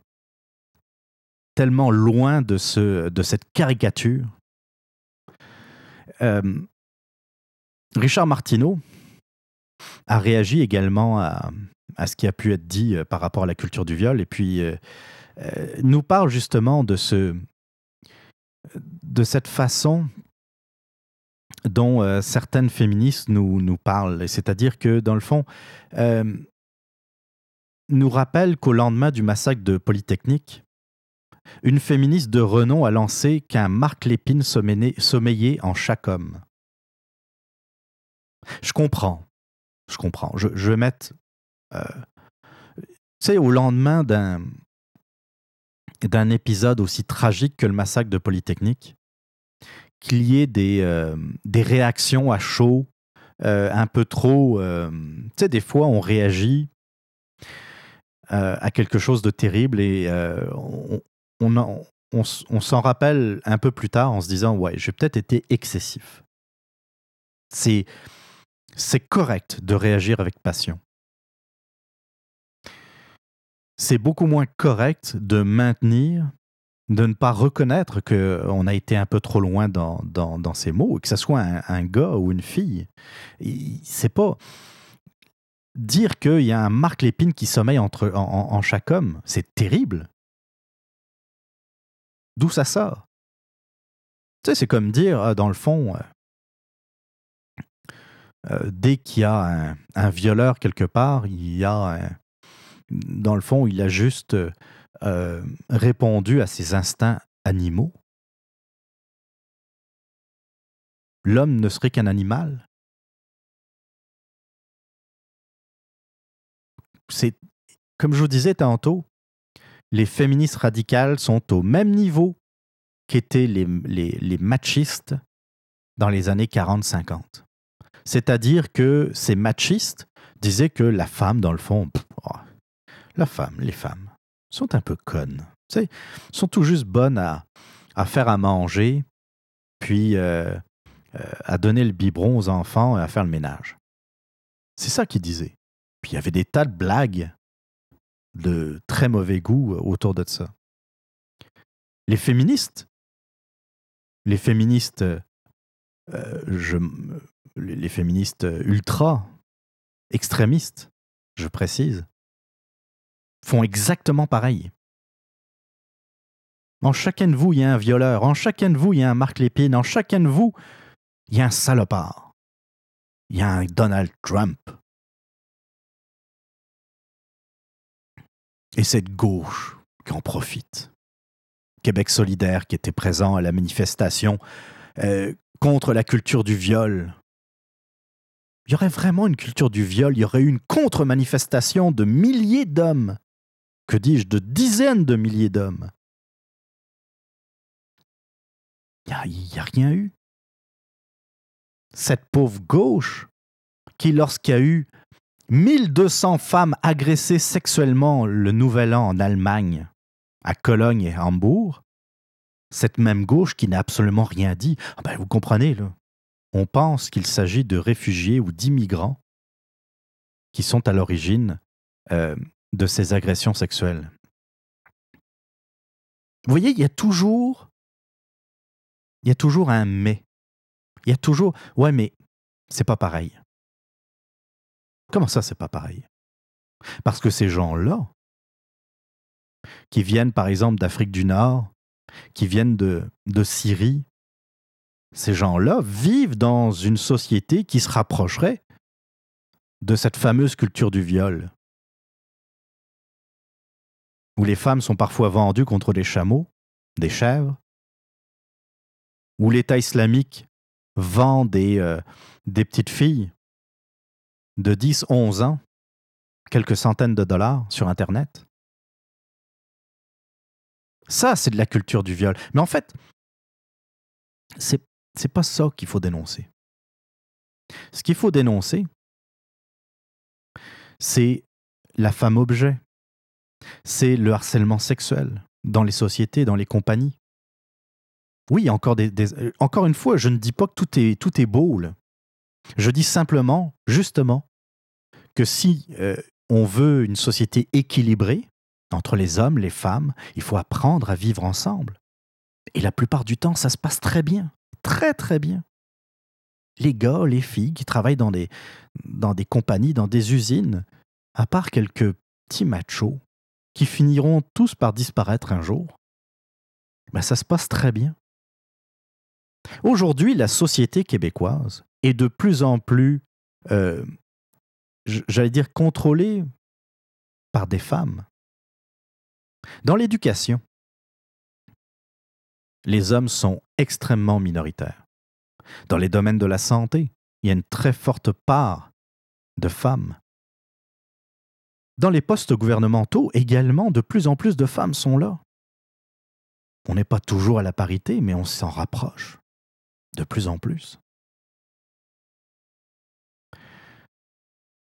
tellement loin de, ce, de cette caricature. Euh, Richard Martineau a réagi également à, ce qui a pu être dit euh, par rapport à la culture du viol et puis nous parle justement de, ce, de cette façon dont euh, certaines féministes nous, nous parlent. C'est-à-dire que, dans le fond, euh, nous rappelle qu'au lendemain du massacre de Polytechnique, une féministe de renom a lancé qu'un Marc Lépine sommeillait en chaque homme. Je comprends. Je comprends. Je, je vais mettre. Euh, tu sais, au lendemain d'un d'un épisode aussi tragique que le massacre de Polytechnique, qu'il y ait des, euh, réactions à chaud euh, un peu trop. Euh, tu sais, des fois, on réagit à quelque chose de terrible et on, on, on, s'en rappelle un peu plus tard en se disant Ouais, j'ai peut-être été excessif. C'est, c'est correct de réagir avec passion. C'est beaucoup moins correct de maintenir de ne pas reconnaître qu'on a été un peu trop loin dans, dans, ces mots, que ce soit un, gars ou une fille. C'est pas. Dire qu'il y a un Marc Lépine qui sommeille entre, en, chaque homme, c'est terrible. D'où ça sort? Tu sais, c'est comme dire, euh, dans le fond, euh, euh, dès qu'il y a un, violeur quelque part, il y a Dans le fond, il a juste euh, répondu à ses instincts animaux L'homme ne serait qu'un animal C'est comme je vous disais tantôt, les féministes radicales sont au même niveau qu'étaient les machistes dans les années 40-50. C'est-à-dire que ces machistes disaient que la femme, dans le fond, oh, la femme, les femmes, sont un peu connes. Tu sont tout juste bonnes à, faire à manger, puis euh, euh, à donner le biberon aux enfants et à faire le ménage. C'est ça qu'il disait. Puis il y avait des tas de blagues de très mauvais goût autour de ça. Les féministes, les féministes, je, les féministes ultra extrémistes, je précise, font exactement pareil. En chacun de vous, il y a un violeur. En chacun de vous, il y a un Marc Lépine. En chacun de vous, il y a un salopard. Il y a un Donald Trump. Et cette gauche qui en profite. Québec solidaire qui était présent à la manifestation euh, contre la culture du viol. Il y aurait vraiment une culture du viol, il y aurait eu une contre-manifestation de milliers d'hommes que dis-je, de dizaines de milliers d'hommes. Il n'y a, rien eu. Cette pauvre gauche, qui lorsqu'il y a eu 1200 femmes agressées sexuellement le nouvel an en Allemagne, à Cologne et Hambourg, cette même gauche qui n'a absolument rien dit, ah ben, vous comprenez, on pense qu'il s'agit de réfugiés ou d'immigrants qui sont à l'origine euh, de ces agressions sexuelles. Vous voyez, il y a toujours, un mais. Il y a toujours, ouais, mais c'est pas pareil. Comment ça, c'est pas pareil? Parce que ces gens-là, qui viennent par exemple d'Afrique du Nord, qui viennent de Syrie, ces gens-là vivent dans une société qui se rapprocherait de cette fameuse culture du viol où les femmes sont parfois vendues contre des chameaux, des chèvres, où l'État islamique vend des, euh, petites filles de 10, 11 ans, quelques centaines de dollars sur Internet. Ça, c'est de la culture du viol. Mais en fait, c'est, c'est pas ça qu'il faut dénoncer. Ce qu'il faut dénoncer, c'est la femme objet, c'est le harcèlement sexuel dans les sociétés, dans les compagnies. Oui, encore, euh, encore une fois, je ne dis pas que tout est, tout est beau. Je dis simplement, justement, que si euh, on veut une société équilibrée entre les hommes, les femmes, il faut apprendre à vivre ensemble. Et la plupart du temps, ça se passe très bien, très très bien. Les gars, les filles qui travaillent dans des, dans des compagnies, dans des usines, à part quelques petits machos, qui finiront tous par disparaître un jour, ben ça se passe très bien. Aujourd'hui, la société québécoise est de plus en plus, euh, j'allais dire, contrôlée par des femmes. Dans l'éducation, les hommes sont extrêmement minoritaires. Dans les domaines de la santé, il y a une très forte part de femmes. Dans les postes gouvernementaux également, de plus en plus de femmes sont là. On n'est pas toujours à la parité, mais on s'en rapproche de plus en plus.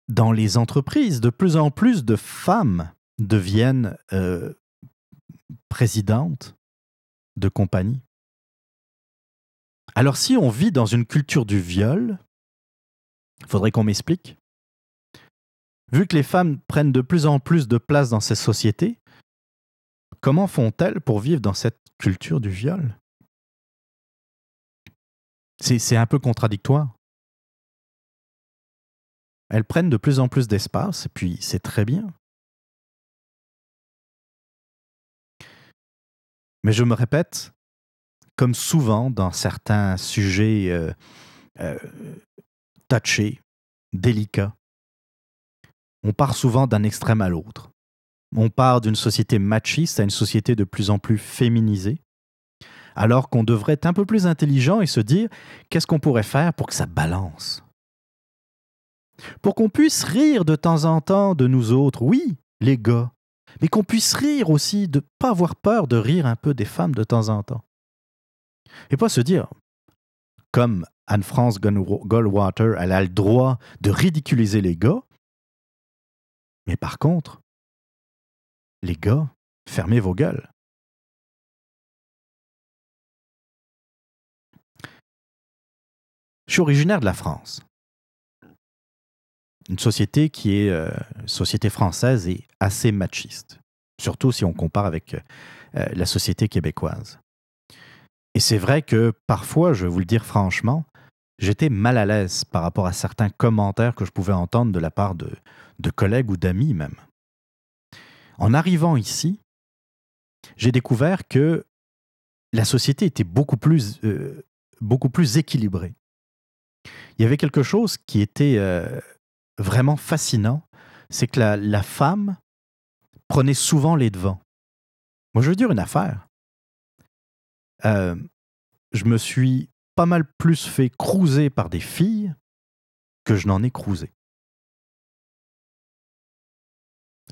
Dans les entreprises, de plus en plus de femmes deviennent euh, présidentes de compagnies. Alors si on vit dans une culture du viol, il faudrait qu'on m'explique? Vu que les femmes prennent de plus en plus de place dans ces sociétés, comment font-elles pour vivre dans cette culture du viol? C'est un peu contradictoire. Elles prennent de plus en plus d'espace, et puis c'est très bien. Mais je me répète, comme souvent dans certains sujets euh, euh, touchés, délicats, on part souvent d'un extrême à l'autre. On part d'une société machiste à une société de plus en plus féminisée, alors qu'on devrait être un peu plus intelligent et se dire qu'est-ce qu'on pourrait faire pour que ça balance? Pour qu'on puisse rire de temps en temps de nous autres, oui, les gars, mais qu'on puisse rire aussi, de ne pas avoir peur de rire un peu des femmes de temps en temps. Et pas se dire, comme Anne-France Goldwater, elle a le droit de ridiculiser les gars, mais par contre, les gars, fermez vos gueules. Je suis originaire de la France. Une société qui est euh, société française et assez machiste, surtout si on compare avec euh, la société québécoise. Et c'est vrai que parfois, je vais vous le dire franchement, j'étais mal à l'aise par rapport à certains commentaires que je pouvais entendre de la part de, collègues ou d'amis même. En arrivant ici, j'ai découvert que la société était beaucoup plus, euh, beaucoup plus équilibrée. Il y avait quelque chose qui était euh, vraiment fascinant, c'est que la, la, femme prenait souvent les devants. Moi, je veux dire une affaire. Euh, je me suis pas mal plus fait cruiser par des filles que je n'en ai cruisé.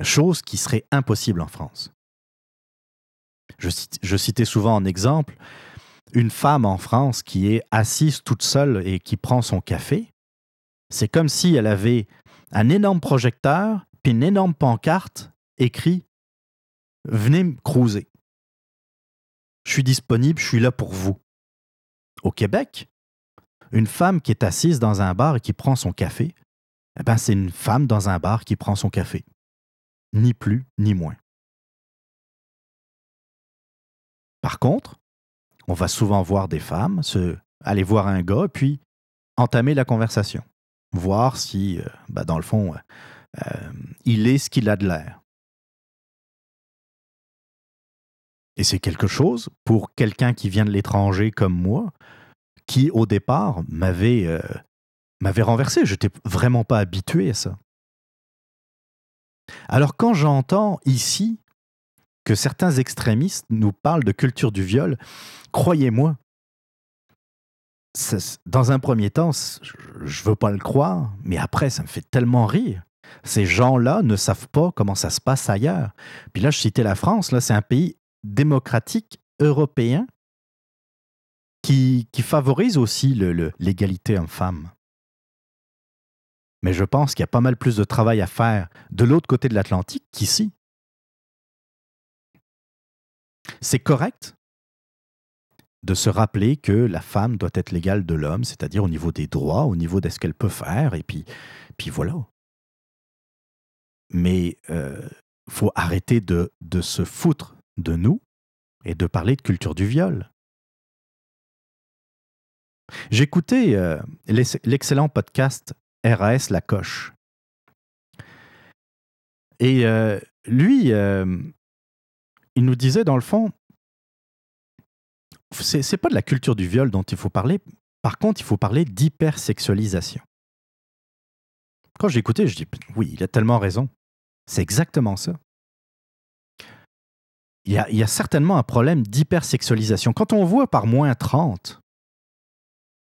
Chose qui serait impossible en France. Je, citais souvent en exemple une femme en France qui est assise toute seule et qui prend son café. C'est comme si elle avait un énorme projecteur puis une énorme pancarte écrit Venez me cruiser. Je suis disponible, je suis là pour vous. Au Québec, une femme qui est assise dans un bar et qui prend son café, eh ben c'est une femme dans un bar qui prend son café. Ni plus, ni moins. Par contre, on va souvent voir des femmes se, aller voir un gars, puis entamer la conversation. Voir si, euh, ben, dans le fond, euh, euh, il est ce qu'il a de l'air. Et c'est quelque chose pour quelqu'un qui vient de l'étranger comme moi, qui au départ m'avait euh, m'avait renversé. Je n'étais vraiment pas habitué à ça. Alors quand j'entends ici que certains extrémistes nous parlent de culture du viol, croyez-moi, dans un premier temps, je veux pas le croire, mais après, ça me fait tellement rire. Ces gens-là ne savent pas comment ça se passe ailleurs. Puis là, je citais la France, là, c'est un pays démocratique européen qui, favorise aussi l'égalité homme-femme. Mais je pense qu'il y a pas mal plus de travail à faire de l'autre côté de l'Atlantique qu'ici. C'est correct de se rappeler que la femme doit être l'égale de l'homme, c'est-à-dire au niveau des droits, au niveau de ce qu'elle peut faire, et puis, voilà. Mais il euh, faut arrêter de se foutre de nous et de parler de culture du viol. J'écoutais euh, l'excellent podcast RAS La Coche. Et euh, lui, euh, il nous disait dans le fond, c'est pas de la culture du viol dont il faut parler. Par contre, il faut parler d'hypersexualisation. Quand j'écoutais, je dis oui, il a tellement raison. C'est exactement ça il y, a, certainement un problème d'hypersexualisation. Quand on voit par moins 30,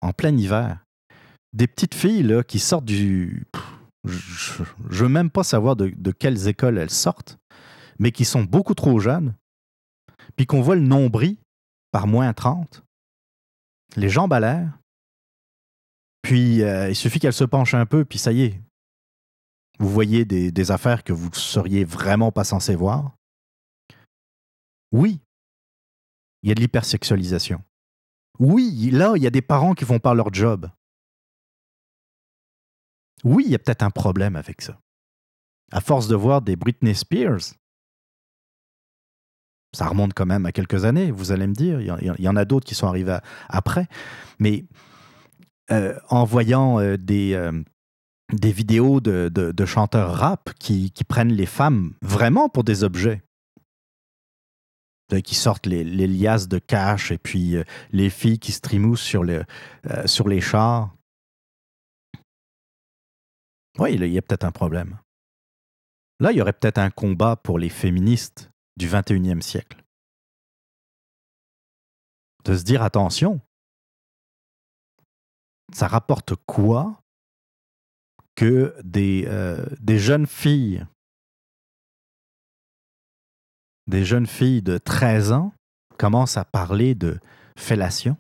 en plein hiver, des petites filles là, qui sortent du... Je ne veux même pas savoir de, quelles écoles elles sortent, mais qui sont beaucoup trop jeunes, puis qu'on voit le nombril par moins 30, les jambes à l'air, puis euh, il suffit qu'elles se penchent un peu, puis ça y est, vous voyez des, des affaires que vous ne seriez vraiment pas censé voir. Oui, il y a de l'hypersexualisation. Oui, là, il y a des parents qui font pas leur job. Oui, il y a peut-être un problème avec ça. À force de voir des Britney Spears, ça remonte quand même à quelques années, vous allez me dire. Il y en a d'autres qui sont arrivés après. Mais euh, en voyant euh, des, euh, des vidéos de, chanteurs rap qui, prennent les femmes vraiment pour des objets, qui sortent les, liasses de cash et puis euh, les filles qui se sur, euh, sur les chars. Oui, il y a peut-être un problème. Là, il y aurait peut-être un combat pour les féministes du 21e siècle. De se dire attention, ça rapporte quoi que des, euh, des jeunes filles des jeunes filles de 13 ans commencent à parler de fellation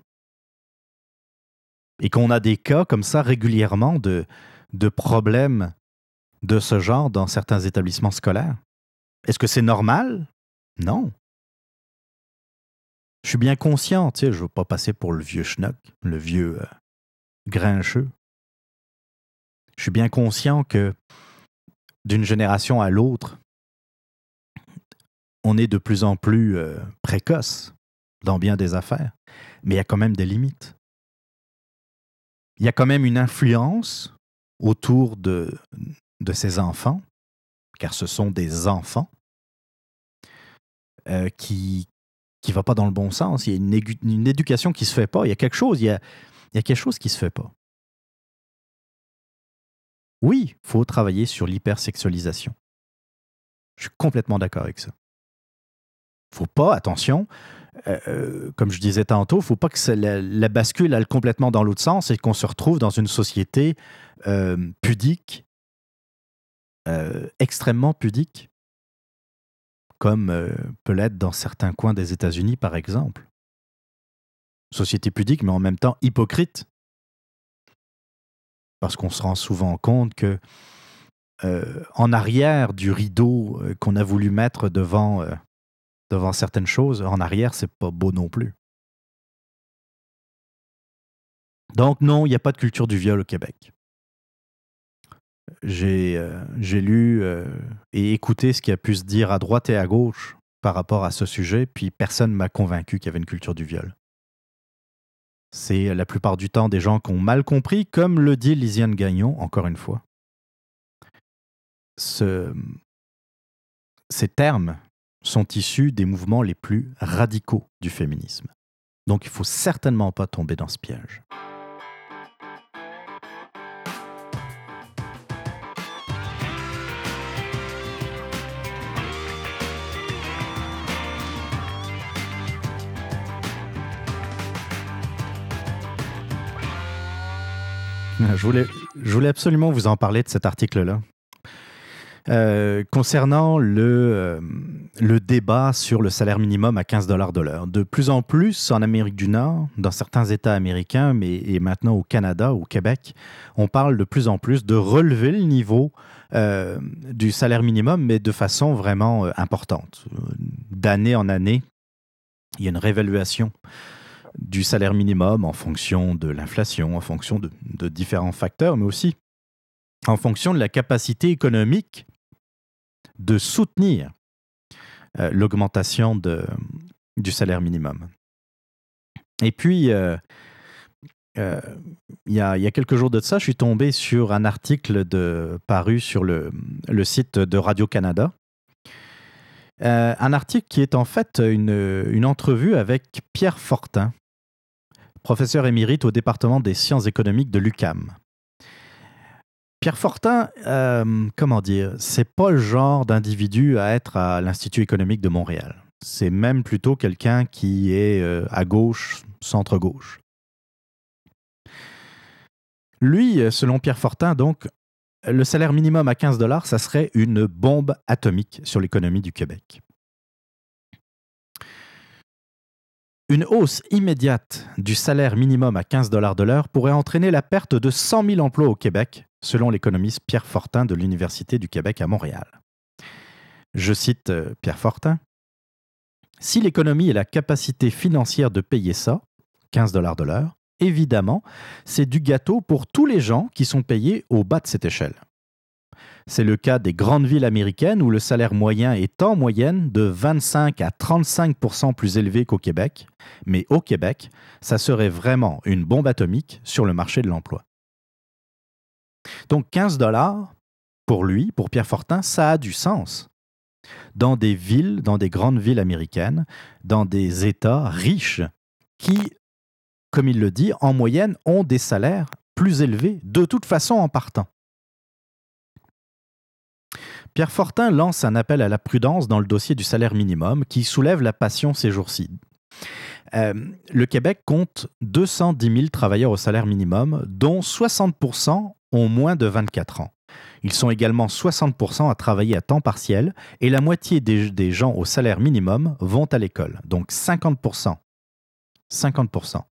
et qu'on a des cas comme ça régulièrement de, de problèmes de ce genre dans certains établissements scolaires. Est-ce que c'est normal? Non. Je suis bien conscient, tu sais, je ne veux pas passer pour le vieux schnock, le vieux, euh, grincheux. Je suis bien conscient que d'une génération à l'autre, on est de plus en plus euh, précoce dans bien des affaires, mais il y a quand même des limites. Il y a quand même une influence autour de, de ces enfants, car ce sont des enfants, euh, qui ne va pas dans le bon sens. Il y a une, éducation qui se fait pas. Il y a quelque chose, il y a, il y a quelque chose qui se fait pas. Oui, il faut travailler sur l'hypersexualisation. Je suis complètement d'accord avec ça. Faut pas, attention, euh, euh, comme je disais tantôt, il faut pas que la, bascule aille complètement dans l'autre sens et qu'on se retrouve dans une société euh, pudique, extrêmement pudique, comme peut l'être dans certains coins des États-Unis, par exemple. Société pudique, mais en même temps hypocrite. Parce qu'on se rend souvent compte que en arrière du rideau qu'on a voulu mettre devant devant certaines choses, en arrière, c'est pas beau non plus. Donc non, il n'y a pas de culture du viol au Québec. J'ai euh, lu euh, et écouté ce qui a pu se dire à droite et à gauche par rapport à ce sujet, puis personne ne m'a convaincu qu'il y avait une culture du viol. C'est la plupart du temps des gens qui ont mal compris, comme le dit Lisiane Gagnon, encore une fois. Ce, ces termes sont issus des mouvements les plus radicaux du féminisme. Donc il faut certainement pas tomber dans ce piège. Je voulais, je voulais absolument vous en parler de cet article-là. Euh, concernant le, euh, le débat sur le salaire minimum à 15 dollars de l'heure. De plus en plus en Amérique du Nord, dans certains États américains, mais et maintenant au Canada, au Québec, on parle de plus en plus de relever le niveau euh, du salaire minimum, mais de façon vraiment importante. D'année en année, il y a une réévaluation du salaire minimum en fonction de l'inflation, en fonction de différents facteurs, mais aussi en fonction de la capacité économique de soutenir euh, l'augmentation du salaire minimum. Et puis, euh, euh, il y, a, quelques jours de ça, je suis tombé sur un article de, paru sur le, site de Radio-Canada. un article qui est en fait une, une entrevue avec Pierre Fortin, professeur émérite au département des sciences économiques de l'UCAM. Pierre Fortin, euh, comment dire, c'est pas le genre d'individu à être à l'Institut économique de Montréal. C'est même plutôt quelqu'un qui est euh, à gauche, centre-gauche. Lui, selon Pierre Fortin, donc, le salaire minimum à 15 dollars, ça serait une bombe atomique sur l'économie du Québec. Une hausse immédiate du salaire minimum à 15 dollars de l'heure pourrait entraîner la perte de 100 000 emplois au Québec, selon l'économiste Pierre Fortin de l'Université du Québec à Montréal. Je cite euh, Pierre Fortin. Si l'économie a la capacité financière de payer ça, 15 dollars de l'heure, évidemment, c'est du gâteau pour tous les gens qui sont payés au bas de cette échelle. C'est le cas des grandes villes américaines où le salaire moyen est en moyenne de 25 à 35% plus élevé qu'au Québec, mais au Québec, ça serait vraiment une bombe atomique sur le marché de l'emploi. Donc 15 dollars, pour lui, pour Pierre Fortin, ça a du sens. Dans des villes, dans des grandes villes américaines, dans des États riches qui, comme il le dit, en moyenne ont des salaires plus élevés de toute façon en partant. Pierre Fortin lance un appel à la prudence dans le dossier du salaire minimum qui soulève la passion ces jours-ci. Euh, le Québec compte 210 000 travailleurs au salaire minimum, dont 60 ont moins de 24 ans. Ils sont également 60% à travailler à temps partiel et la moitié des, gens au salaire minimum vont à l'école. Donc 50%, 50%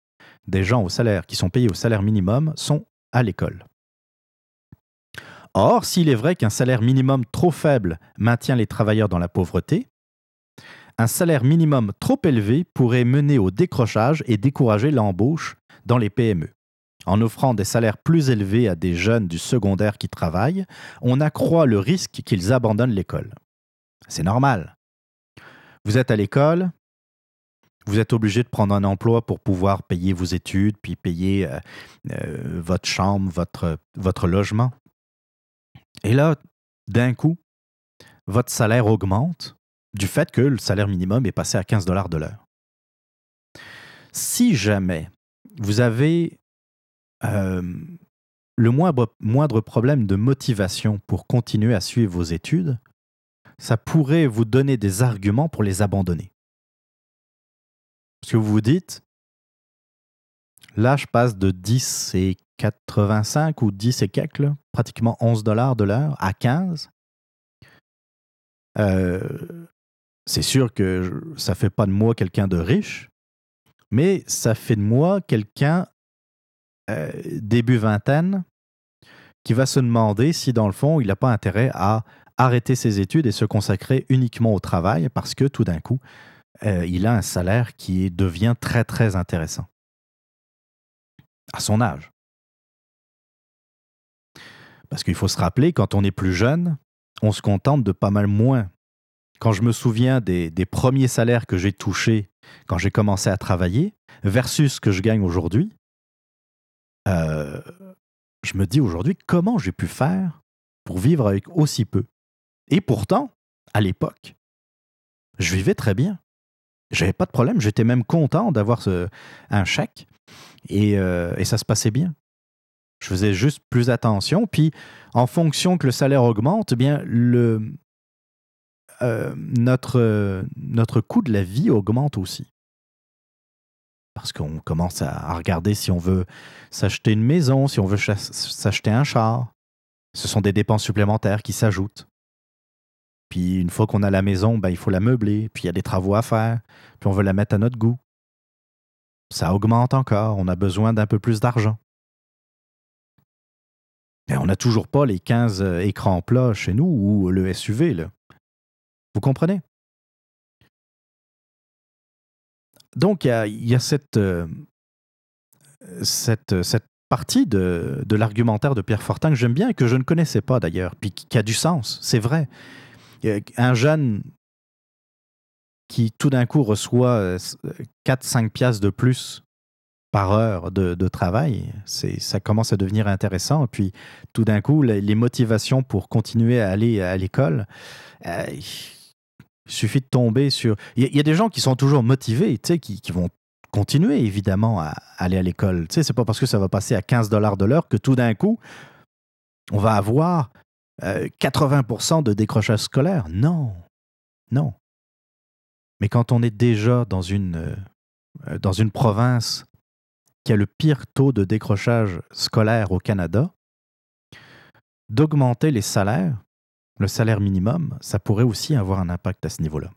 des gens au salaire qui sont payés au salaire minimum sont à l'école. Or, s'il est vrai qu'un salaire minimum trop faible maintient les travailleurs dans la pauvreté, un salaire minimum trop élevé pourrait mener au décrochage et décourager l'embauche dans les PME. En offrant des salaires plus élevés à des jeunes du secondaire qui travaillent, on accroît le risque qu'ils abandonnent l'école. C'est normal. Vous êtes à l'école, vous êtes obligé de prendre un emploi pour pouvoir payer vos études, puis payer euh, euh, votre chambre, votre, votre logement. Et là, d'un coup, votre salaire augmente du fait que le salaire minimum est passé à 15 dollars de l'heure. Si jamais vous avez euh, le moindre, moindre problème de motivation pour continuer à suivre vos études, ça pourrait vous donner des arguments pour les abandonner. Parce que vous vous dites, là, je passe de 10 et 85 ou 10 et quelques, pratiquement 11 dollars de l'heure, à 15. Euh, c'est sûr que ça ne fait pas de moi quelqu'un de riche, mais ça fait de moi quelqu'un euh, début vingtaine qui va se demander si dans le fond il n'a pas intérêt à arrêter ses études et se consacrer uniquement au travail parce que tout d'un coup euh, il a un salaire qui devient très très intéressant à son âge. Parce qu'il faut se rappeler, quand on est plus jeune, on se contente de pas mal moins. Quand je me souviens des, premiers salaires que j'ai touchés quand j'ai commencé à travailler versus ce que je gagne aujourd'hui, euh, je me dis aujourd'hui comment j'ai pu faire pour vivre avec aussi peu? Et pourtant, à l'époque, je vivais très bien. J'avais pas de problème, j'étais même content d'avoir un chèque et, euh, et, ça se passait bien. Je faisais juste plus attention, puis en fonction que le salaire augmente, eh bien euh, notre coût de la vie augmente aussi. Parce qu'on commence à regarder si on veut s'acheter une maison, si on veut s'acheter un char. Ce sont des dépenses supplémentaires qui s'ajoutent. Puis une fois qu'on a la maison, ben, il faut la meubler, puis il y a des travaux à faire, puis on veut la mettre à notre goût. Ça augmente encore, on a besoin d'un peu plus d'argent. Mais on n'a toujours pas les 15 euh, écrans plats chez nous ou le SUV. Vous comprenez? Donc il y a, cette, euh, cette, cette, partie de, de l'argumentaire de Pierre Fortin que j'aime bien et que je ne connaissais pas d'ailleurs, puis qui a du sens, c'est vrai un jeune qui tout d'un coup reçoit 4-5 euh, piastres de plus par heure de, travail, ça commence à devenir intéressant. Et puis tout d'un coup, les, motivations pour continuer à aller à l'école, euh, il suffit de tomber sur... Il y, a des gens qui sont toujours motivés, tu sais, qui, vont continuer évidemment à aller à l'école. Tu sais, c'est pas parce que ça va passer à 15 dollars de l'heure que tout d'un coup, on va avoir 80% euh, de décrochage scolaire. Non, non. Mais quand on est déjà dans une, euh, dans une province qui a le pire taux de décrochage scolaire au Canada, d'augmenter les salaires, le salaire minimum, ça pourrait aussi avoir un impact à ce niveau-là.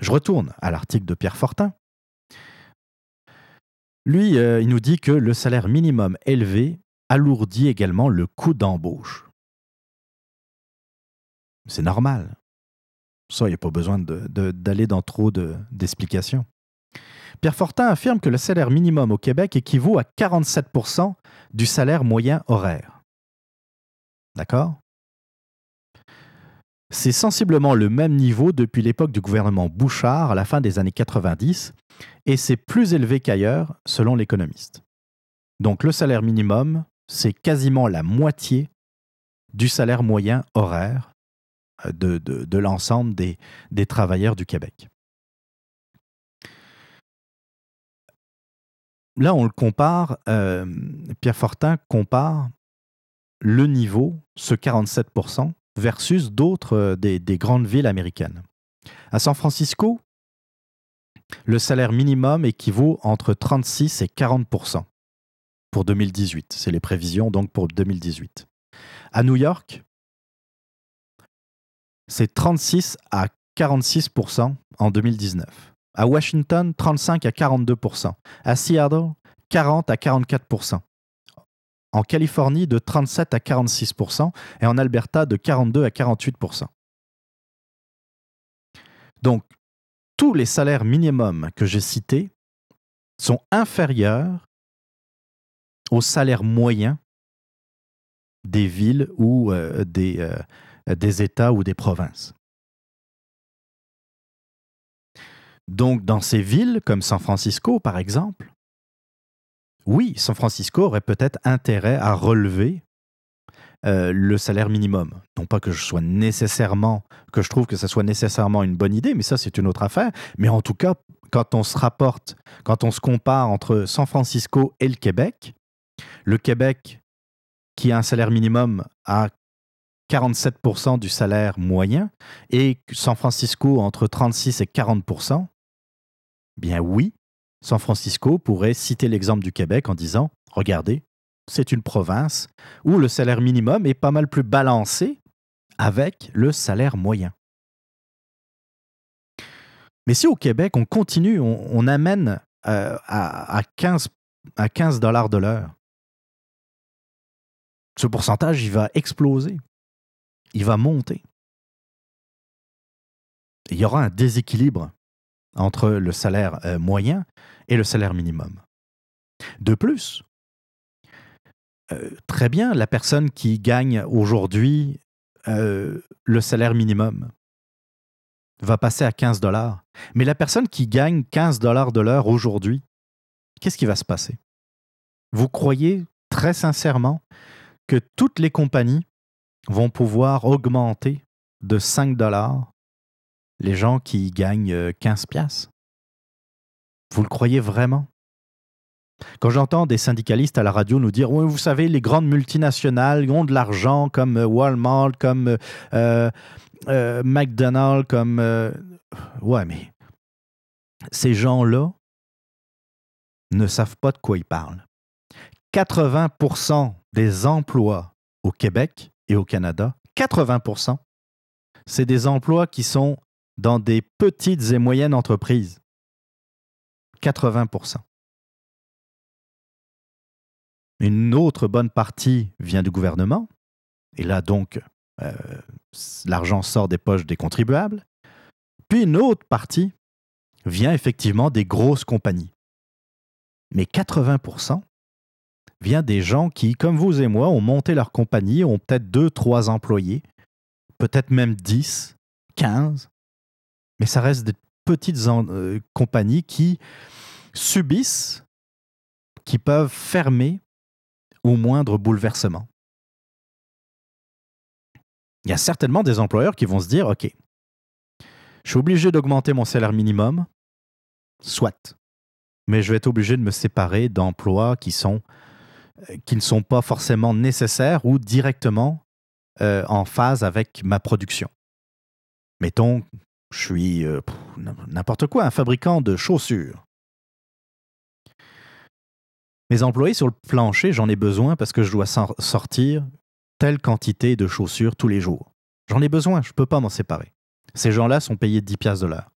Je retourne à l'article de Pierre Fortin. Lui, euh, il nous dit que le salaire minimum élevé alourdit également le coût d'embauche. C'est normal. Ça, il n'y a pas besoin d'aller dans trop d'explications. Pierre Fortin affirme que le salaire minimum au Québec équivaut à 47% du salaire moyen horaire. D'accord? C'est sensiblement le même niveau depuis l'époque du gouvernement Bouchard à la fin des années 90 et c'est plus élevé qu'ailleurs selon l'économiste. Donc le salaire minimum c'est quasiment la moitié du salaire moyen horaire euh, de, l'ensemble des, travailleurs du Québec. Là, on le compare, euh, Pierre Fortin compare le niveau, ce 47%, versus d'autres euh, des, des grandes villes américaines. À San Francisco, le salaire minimum équivaut entre 36 et 40% pour 2018. C'est les prévisions donc pour 2018. À New York, c'est 36 à 46 en 2019. À Washington, 35 à 42 À Seattle, 40 à 44 En Californie, de 37 à 46% et en Alberta, de 42 à 48% Donc, tous les salaires minimums que j'ai cités sont inférieurs au salaire moyen des villes ou euh, euh, des États ou des provinces. Donc, dans ces villes comme San Francisco, par exemple, oui, San Francisco aurait peut-être intérêt à relever euh, le salaire minimum. Non pas que je sois nécessairement, que je trouve que ce soit nécessairement une bonne idée, mais ça c'est une autre affaire. Mais en tout cas, quand on se rapporte, quand on se compare entre San Francisco et le Québec, le Québec qui a un salaire minimum à 47% du salaire moyen et San Francisco entre 36 et 40%, bien oui, San Francisco pourrait citer l'exemple du Québec en disant, regardez, c'est une province où le salaire minimum est pas mal plus balancé avec le salaire moyen. Mais si au Québec, on continue, on, amène euh, à, 15, à 15 dollars de l'heure, ce pourcentage, il va exploser. Il va monter. Il y aura un déséquilibre entre le salaire euh, moyen et le salaire minimum. De plus, euh, très bien, la personne qui gagne aujourd'hui euh, le salaire minimum va passer à 15 dollars. Mais la personne qui gagne 15 dollars de l'heure aujourd'hui, qu'est-ce qui va se passer? Vous croyez très sincèrement que toutes les compagnies vont pouvoir augmenter de 5 dollars les gens qui gagnent 15 euh, piastres Vous le croyez vraiment? Quand j'entends des syndicalistes à la radio nous dire, oui, vous savez, les grandes multinationales ont de l'argent comme euh, Walmart, comme euh, McDonald's, comme... ouais, mais ces gens-là ne savent pas de quoi ils parlent. 80% des emplois au Québec et au Canada, 80%, c'est des emplois qui sont dans des petites et moyennes entreprises. 80%. Une autre bonne partie vient du gouvernement, et là donc euh, l'argent sort des poches des contribuables. Puis une autre partie vient effectivement des grosses compagnies. Mais 80% vient des gens qui, comme vous et moi, ont monté leur compagnie, ont peut-être deux, trois employés, peut-être même 10, 15, mais ça reste des petites euh, compagnies qui subissent, qui peuvent fermer au moindre bouleversement. Il y a certainement des employeurs qui vont se dire, OK, je suis obligé d'augmenter mon salaire minimum, soit, mais je vais être obligé de me séparer d'emplois qui, sont, euh, qui ne sont pas forcément nécessaires ou directement euh, en phase avec ma production. Mettons, je suis euh, n'importe quoi, un fabricant de chaussures. Mes employés sur le plancher, j'en ai besoin parce que je dois sortir telle quantité de chaussures tous les jours. J'en ai besoin, je ne peux pas m'en séparer. Ces gens-là sont payés 10 piastres de l'heure.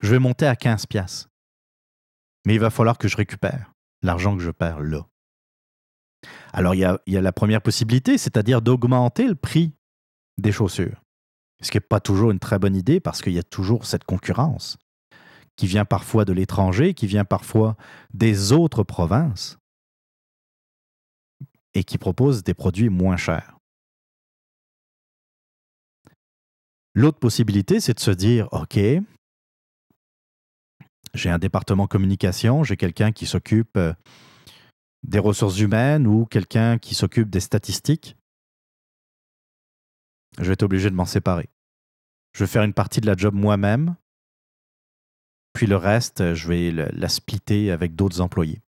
Je vais monter à 15 piastres. Mais il va falloir que je récupère l'argent que je perds là. Alors il y a, il y a la première possibilité, c'est-à-dire d'augmenter le prix des chaussures. Ce qui n'est pas toujours une très bonne idée parce qu'il y a toujours cette concurrence qui vient parfois de l'étranger, qui vient parfois des autres provinces et qui propose des produits moins chers. L'autre possibilité, c'est de se dire, OK, j'ai un département communication, j'ai quelqu'un qui s'occupe euh, des ressources humaines ou quelqu'un qui s'occupe des statistiques. Je vais être obligé de m'en séparer. Je vais faire une partie de la job moi-même puis le reste, je vais la splitter avec d'autres employés.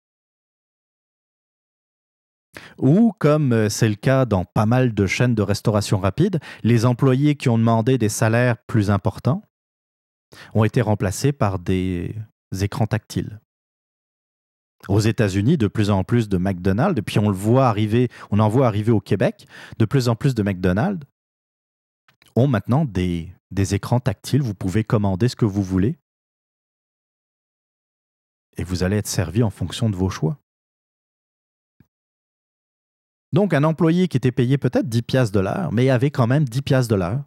Ou, comme euh, c'est le cas dans pas mal de chaînes de restauration rapide, les employés qui ont demandé des salaires plus importants ont été remplacés par des écrans tactiles. Aux États-Unis, de plus en plus de McDonald's, puis on le voit arriver, on en voit arriver au Québec, de plus en plus de McDonald's ont maintenant des, des écrans tactiles. Vous pouvez commander ce que vous voulez et vous allez être servi en fonction de vos choix. Donc un employé qui était payé peut-être 10 piastres de l'heure, mais avait quand même 10 piastres de l'heure,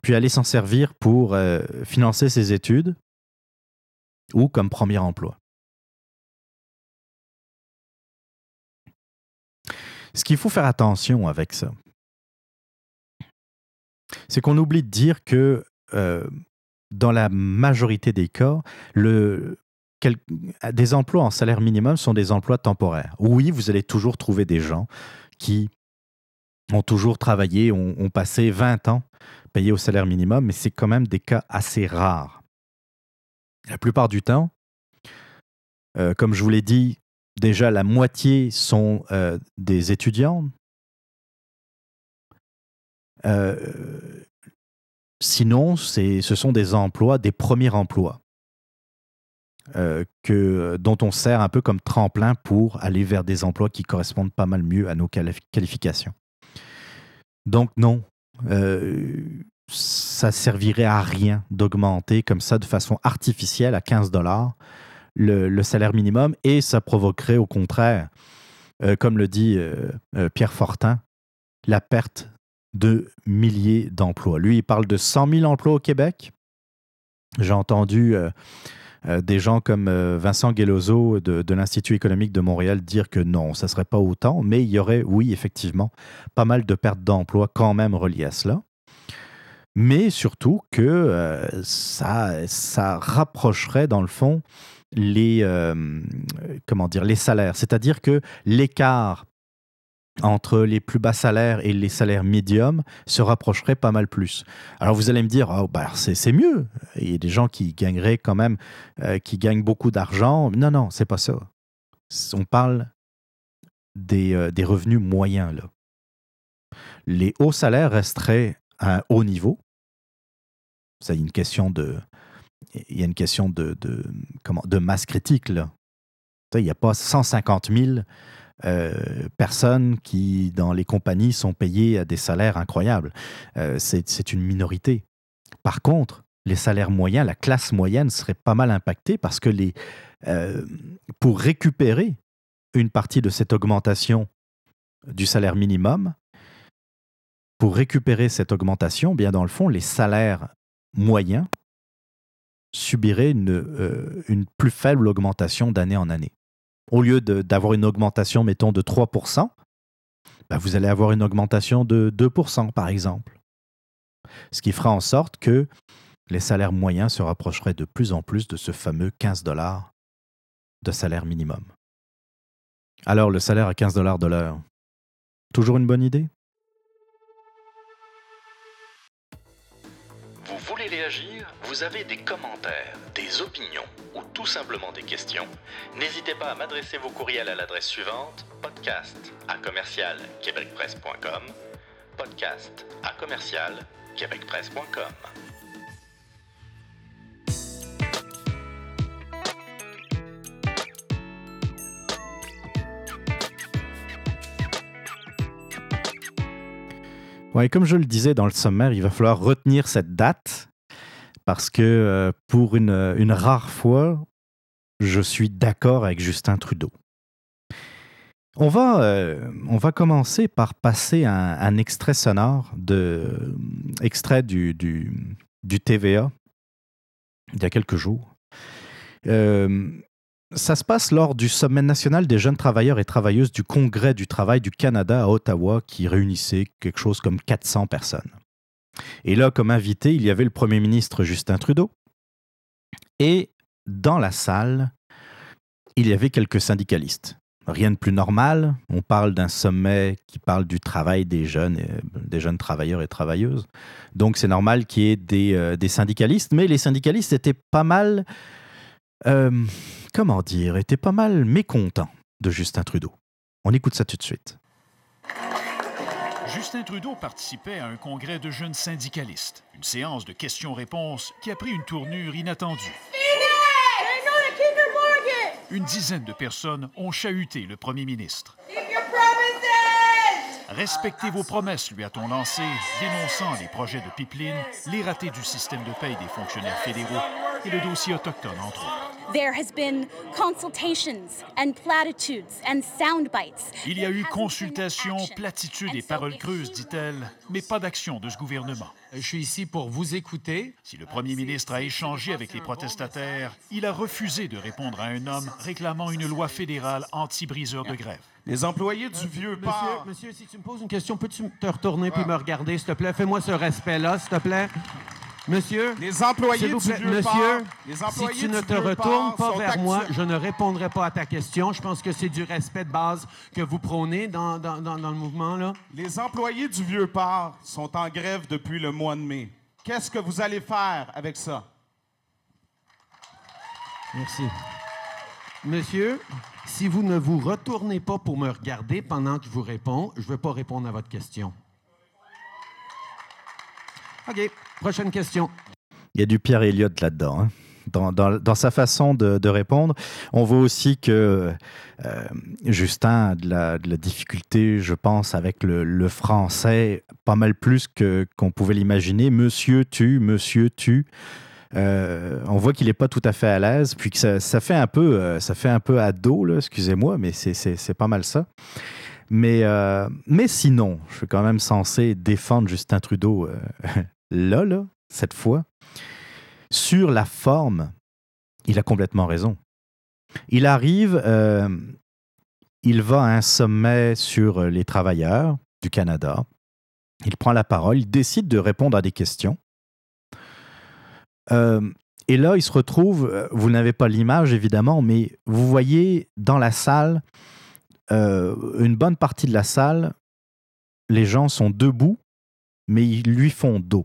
puis aller s'en servir pour euh, financer ses études ou comme premier emploi. Ce qu'il faut faire attention avec ça, c'est qu'on oublie de dire que euh, dans la majorité des cas, des emplois en salaire minimum sont des emplois temporaires. Oui, vous allez toujours trouver des gens qui ont toujours travaillé, ont, passé 20 ans payés au salaire minimum, mais c'est quand même des cas assez rares. La plupart du temps, euh, comme je vous l'ai dit, déjà la moitié sont euh, des étudiants. Sinon, ce sont des emplois, des premiers emplois. que, dont on sert un peu comme tremplin pour aller vers des emplois qui correspondent pas mal mieux à nos qualifications. Donc non, euh, ça servirait à rien d'augmenter comme ça de façon artificielle à 15 dollars le, salaire minimum et ça provoquerait au contraire, euh, comme le dit euh, Pierre Fortin, la perte de milliers d'emplois. Lui, il parle de 100 000 emplois au Québec. J'ai entendu euh, des gens comme euh, Vincent Guélozo de, l'Institut économique de Montréal dire que non, ça ne serait pas autant, mais il y aurait, oui, effectivement, pas mal de pertes d'emplois quand même reliées à cela. Mais surtout que euh, ça, ça rapprocherait, dans le fond, les, comment dire, les salaires. C'est-à-dire que l'écart entre les plus bas salaires et les salaires médiums se rapprocherait pas mal plus. Alors vous allez me dire, oh, bah, c'est mieux. Il y a des gens qui gagneraient quand même, euh, qui gagnent beaucoup d'argent. Non, non, c'est pas ça. On parle des, euh, des, revenus moyens. Là. Les hauts salaires resteraient à un haut niveau. Ça, une question de, il y a une question de, de, comment, de masse critique. Là. Il n'y a pas 150 000 euh, personnes qui, dans les compagnies, sont payées à des salaires incroyables. Euh, c'est une minorité. Par contre, les salaires moyens, la classe moyenne serait pas mal impactée parce que les, euh, pour récupérer une partie de cette augmentation du salaire minimum, pour récupérer cette augmentation, bien dans le fond, les salaires moyens subiraient une, une plus faible augmentation d'année en année au lieu d'avoir une augmentation, mettons, de 3%, bah, vous allez avoir une augmentation de 2%, par exemple. Ce qui fera en sorte que les salaires moyens se rapprocheraient de plus en plus de ce fameux 15 dollars de salaire minimum. Alors, le salaire à 15 dollars de l'heure, toujours une bonne idée? Vous voulez réagir? Vous avez des commentaires, des opinions ou tout simplement des questions, n'hésitez pas à m'adresser vos courriels à l'adresse suivante podcast à commercial québecpresse.com podcast à commercial québecpresse.com. Comme je le disais dans le sommaire, il va falloir retenir cette date parce que euh, pour une, une, rare fois, je suis d'accord avec Justin Trudeau. On va, euh, on va commencer par passer un, extrait sonore, de, extrait du, du, TVA il y a quelques jours. Euh, ça se passe lors du Sommet national des jeunes travailleurs et travailleuses du Congrès du travail du Canada à Ottawa qui réunissait quelque chose comme 400 personnes. Et là, comme invité, il y avait le Premier ministre Justin Trudeau. Et dans la salle, il y avait quelques syndicalistes. Rien de plus normal. On parle d'un sommet qui parle du travail des jeunes, jeunes travailleurs et travailleuses. Donc c'est normal qu'il y ait des, euh, syndicalistes, mais les syndicalistes étaient pas mal, euh, comment dire, étaient pas mal mécontents de Justin Trudeau. On écoute ça tout de suite. Justin Trudeau participait à un congrès de jeunes syndicalistes, une séance de questions-réponses qui a pris une tournure inattendue. Une dizaine de personnes ont chahuté le premier ministre. Respectez vos promesses, lui a-t-on lancé, dénonçant les projets de pipeline, les ratés du système de paye des fonctionnaires fédéraux et le dossier autochtone, entre autres. There has been consultations and platitudes and sound bites. Il y a eu consultation, platitudes et paroles creuses, dit-elle, mais pas d'action de ce gouvernement. Je suis ici pour vous écouter. Si le premier ministre a échangé avec les protestataires, il a refusé de répondre à un homme réclamant une loi fédérale anti-briseur de grève. Les employés du vieux port. Monsieur, si tu me poses une question, peux-tu te retourner puis me regarder, s'il te plaît? Fais-moi ce respect-là, s'il te plaît. Monsieur, les employés du monsieur, les employés si tu ne te retournes pas vers moi, je ne répondrai pas à ta question. Je pense que c'est du respect de base que vous prônez dans, dans, dans, le mouvement. là. Les employés du vieux port sont en grève depuis le mois de mai. Qu'est-ce que vous allez faire avec ça? Merci. Monsieur, si vous ne vous retournez pas pour me regarder pendant que je vous réponds, je ne vais pas répondre à votre question. Prochaine question. Il y a du Pierre Elliott là-dedans. Hein. Dans, sa façon de, répondre. On voit aussi que euh, Justin a de la, difficulté, je pense, avec le, français, pas mal plus qu'on pouvait l'imaginer. Monsieur tu, monsieur tu. Euh, on voit qu'il n'est pas tout à fait à l'aise, puis que ça, fait un peu, euh, ça fait un peu ado, excusez-moi, mais c'est pas mal ça. Mais, mais sinon, je suis quand même censé défendre Justin Trudeau là, cette fois, sur la forme, il a complètement raison. Il arrive, euh, il va à un sommet sur les travailleurs du Canada, il prend la parole, il décide de répondre à des questions. Euh, et là, il se retrouve, euh, vous n'avez pas l'image évidemment, mais vous voyez dans la salle, une bonne partie de la salle, les gens sont debout, mais ils lui font dos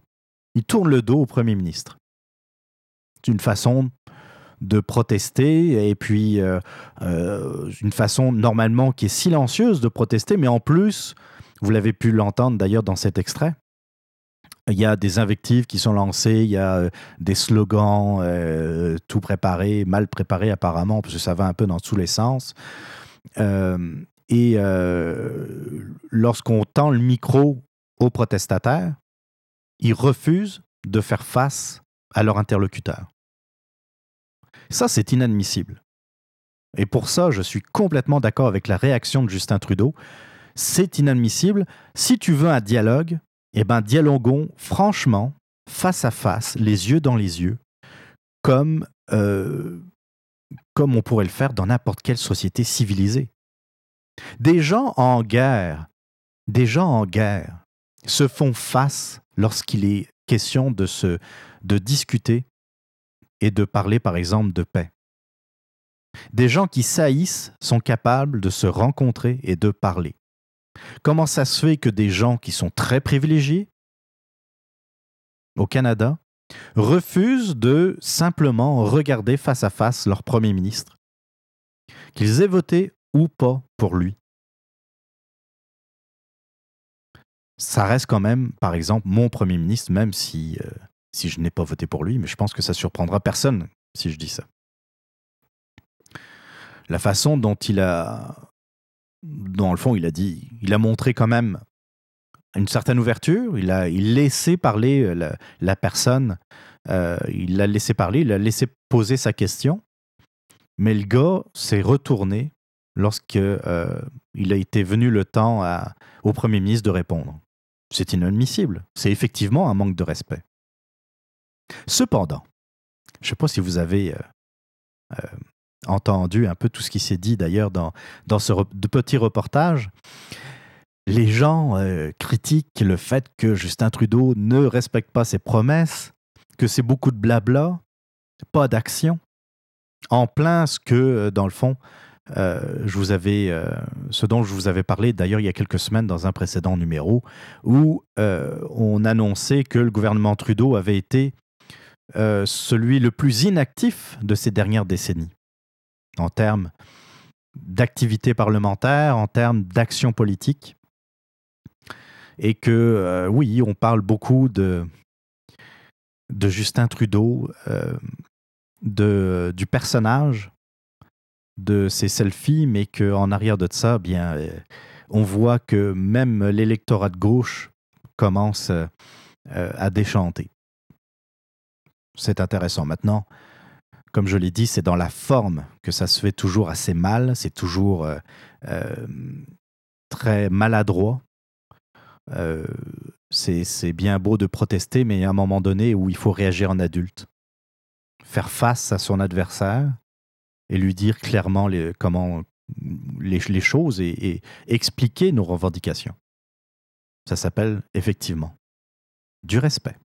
il tourne le dos au Premier ministre. C'est une façon de protester et puis euh, euh, une façon normalement qui est silencieuse de protester, mais en plus, vous l'avez pu l'entendre d'ailleurs dans cet extrait, il y a des invectives qui sont lancées, il y a euh, des slogans tout préparés, mal préparés apparemment, parce que ça va un peu dans tous les sens. et lorsqu'on tend le micro aux protestataires, ils refusent de faire face à leur interlocuteur. Ça, c'est inadmissible. Et pour ça, je suis complètement d'accord avec la réaction de Justin Trudeau. C'est inadmissible. Si tu veux un dialogue, eh ben dialoguons franchement, face à face, les yeux dans les yeux, comme, euh, comme on pourrait le faire dans n'importe quelle société civilisée. Des gens en guerre, des gens en guerre se font face lorsqu'il est question de, se, discuter et de parler, par exemple, de paix. Des gens qui saillissent sont capables de se rencontrer et de parler. Comment ça se fait que des gens qui sont très privilégiés au Canada refusent de simplement regarder face à face leur Premier ministre, qu'ils aient voté ou pas pour lui? Ça reste quand même, par exemple, mon Premier ministre, même si, euh, si je n'ai pas voté pour lui, mais je pense que ça surprendra personne si je dis ça. La façon dont il a, dans le fond, il a dit, il a montré quand même une certaine ouverture, il a laissé parler euh, la, personne, euh, il l'a laissé parler, il a laissé poser sa question, mais le gars s'est retourné lorsqu'il il a été venu le temps au Premier ministre de répondre. C'est inadmissible. C'est effectivement un manque de respect. Cependant, je ne sais pas si vous avez euh, euh, entendu un peu tout ce qui s'est dit d'ailleurs dans, ce petit reportage. Les gens euh, critiquent le fait que Justin Trudeau ne respecte pas ses promesses, que c'est beaucoup de blabla, pas d'action, en plein ce que, dans le fond, euh, je vous avais, euh, ce dont je vous avais parlé d'ailleurs il y a quelques semaines dans un précédent numéro, où euh, on annonçait que le gouvernement Trudeau avait été celui le plus inactif de ces dernières décennies, en termes d'activité parlementaire, en termes d'action politique. Et que, oui, on parle beaucoup de, Justin Trudeau, de, du personnage de ces selfies, mais qu'en arrière de ça, bien, euh, on voit que même l'électorat de gauche commence euh, à déchanter. C'est intéressant. Maintenant, comme je l'ai dit, c'est dans la forme que ça se fait toujours assez mal, c'est toujours très maladroit. c'est bien beau de protester, mais il y a un moment donné où il faut réagir en adulte. Faire face à son adversaire et lui dire clairement les, comment les, les choses et, expliquer nos revendications. Ça s'appelle effectivement du respect.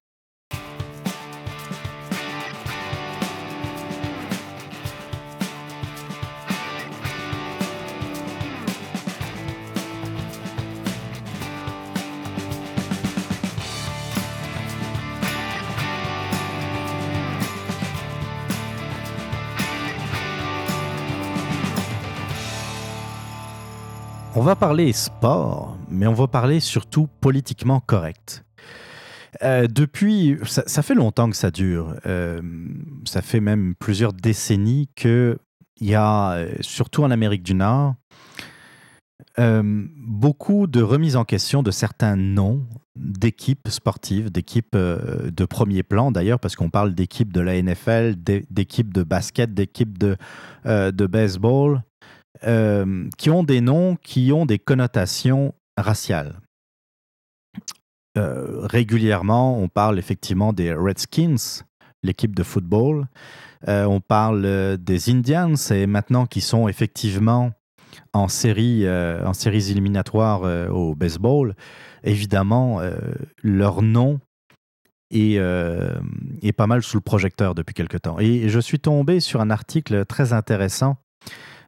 On va parler sport, mais on va parler surtout politiquement correct. Euh, depuis, ça, fait longtemps que ça dure. Euh, ça fait même plusieurs décennies qu'il y a, euh, surtout en Amérique du Nord, beaucoup de remises en question de certains noms d'équipes sportives, d'équipes de premier plan d'ailleurs, parce qu'on parle d'équipes de la NFL, d'équipes de basket, d'équipes de baseball. Euh, qui ont des noms qui ont des connotations raciales. Euh, régulièrement, on parle effectivement des Redskins, l'équipe de football. Euh, on parle des Indians et maintenant qui sont effectivement en, série, en séries éliminatoires au baseball. Évidemment, leur nom est, pas mal sous le projecteur depuis quelque temps. Et je suis tombé sur un article très intéressant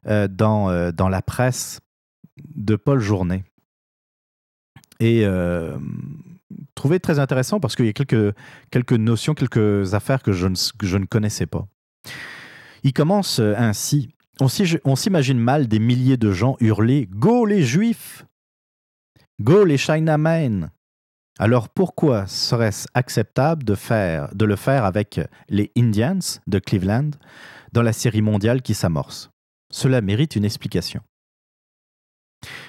dans, euh, dans la presse de Paul Journet. Et euh, trouvé très intéressant parce qu'il y a quelques, quelques notions, quelques affaires que je ne, je ne connaissais pas. Il commence ainsi. On s'imagine mal des milliers de gens hurler Go les Juifs Go les Chinamen alors pourquoi serait-ce acceptable de, faire, de le faire avec les Indians de Cleveland dans la série mondiale qui s'amorce? Cela mérite une explication.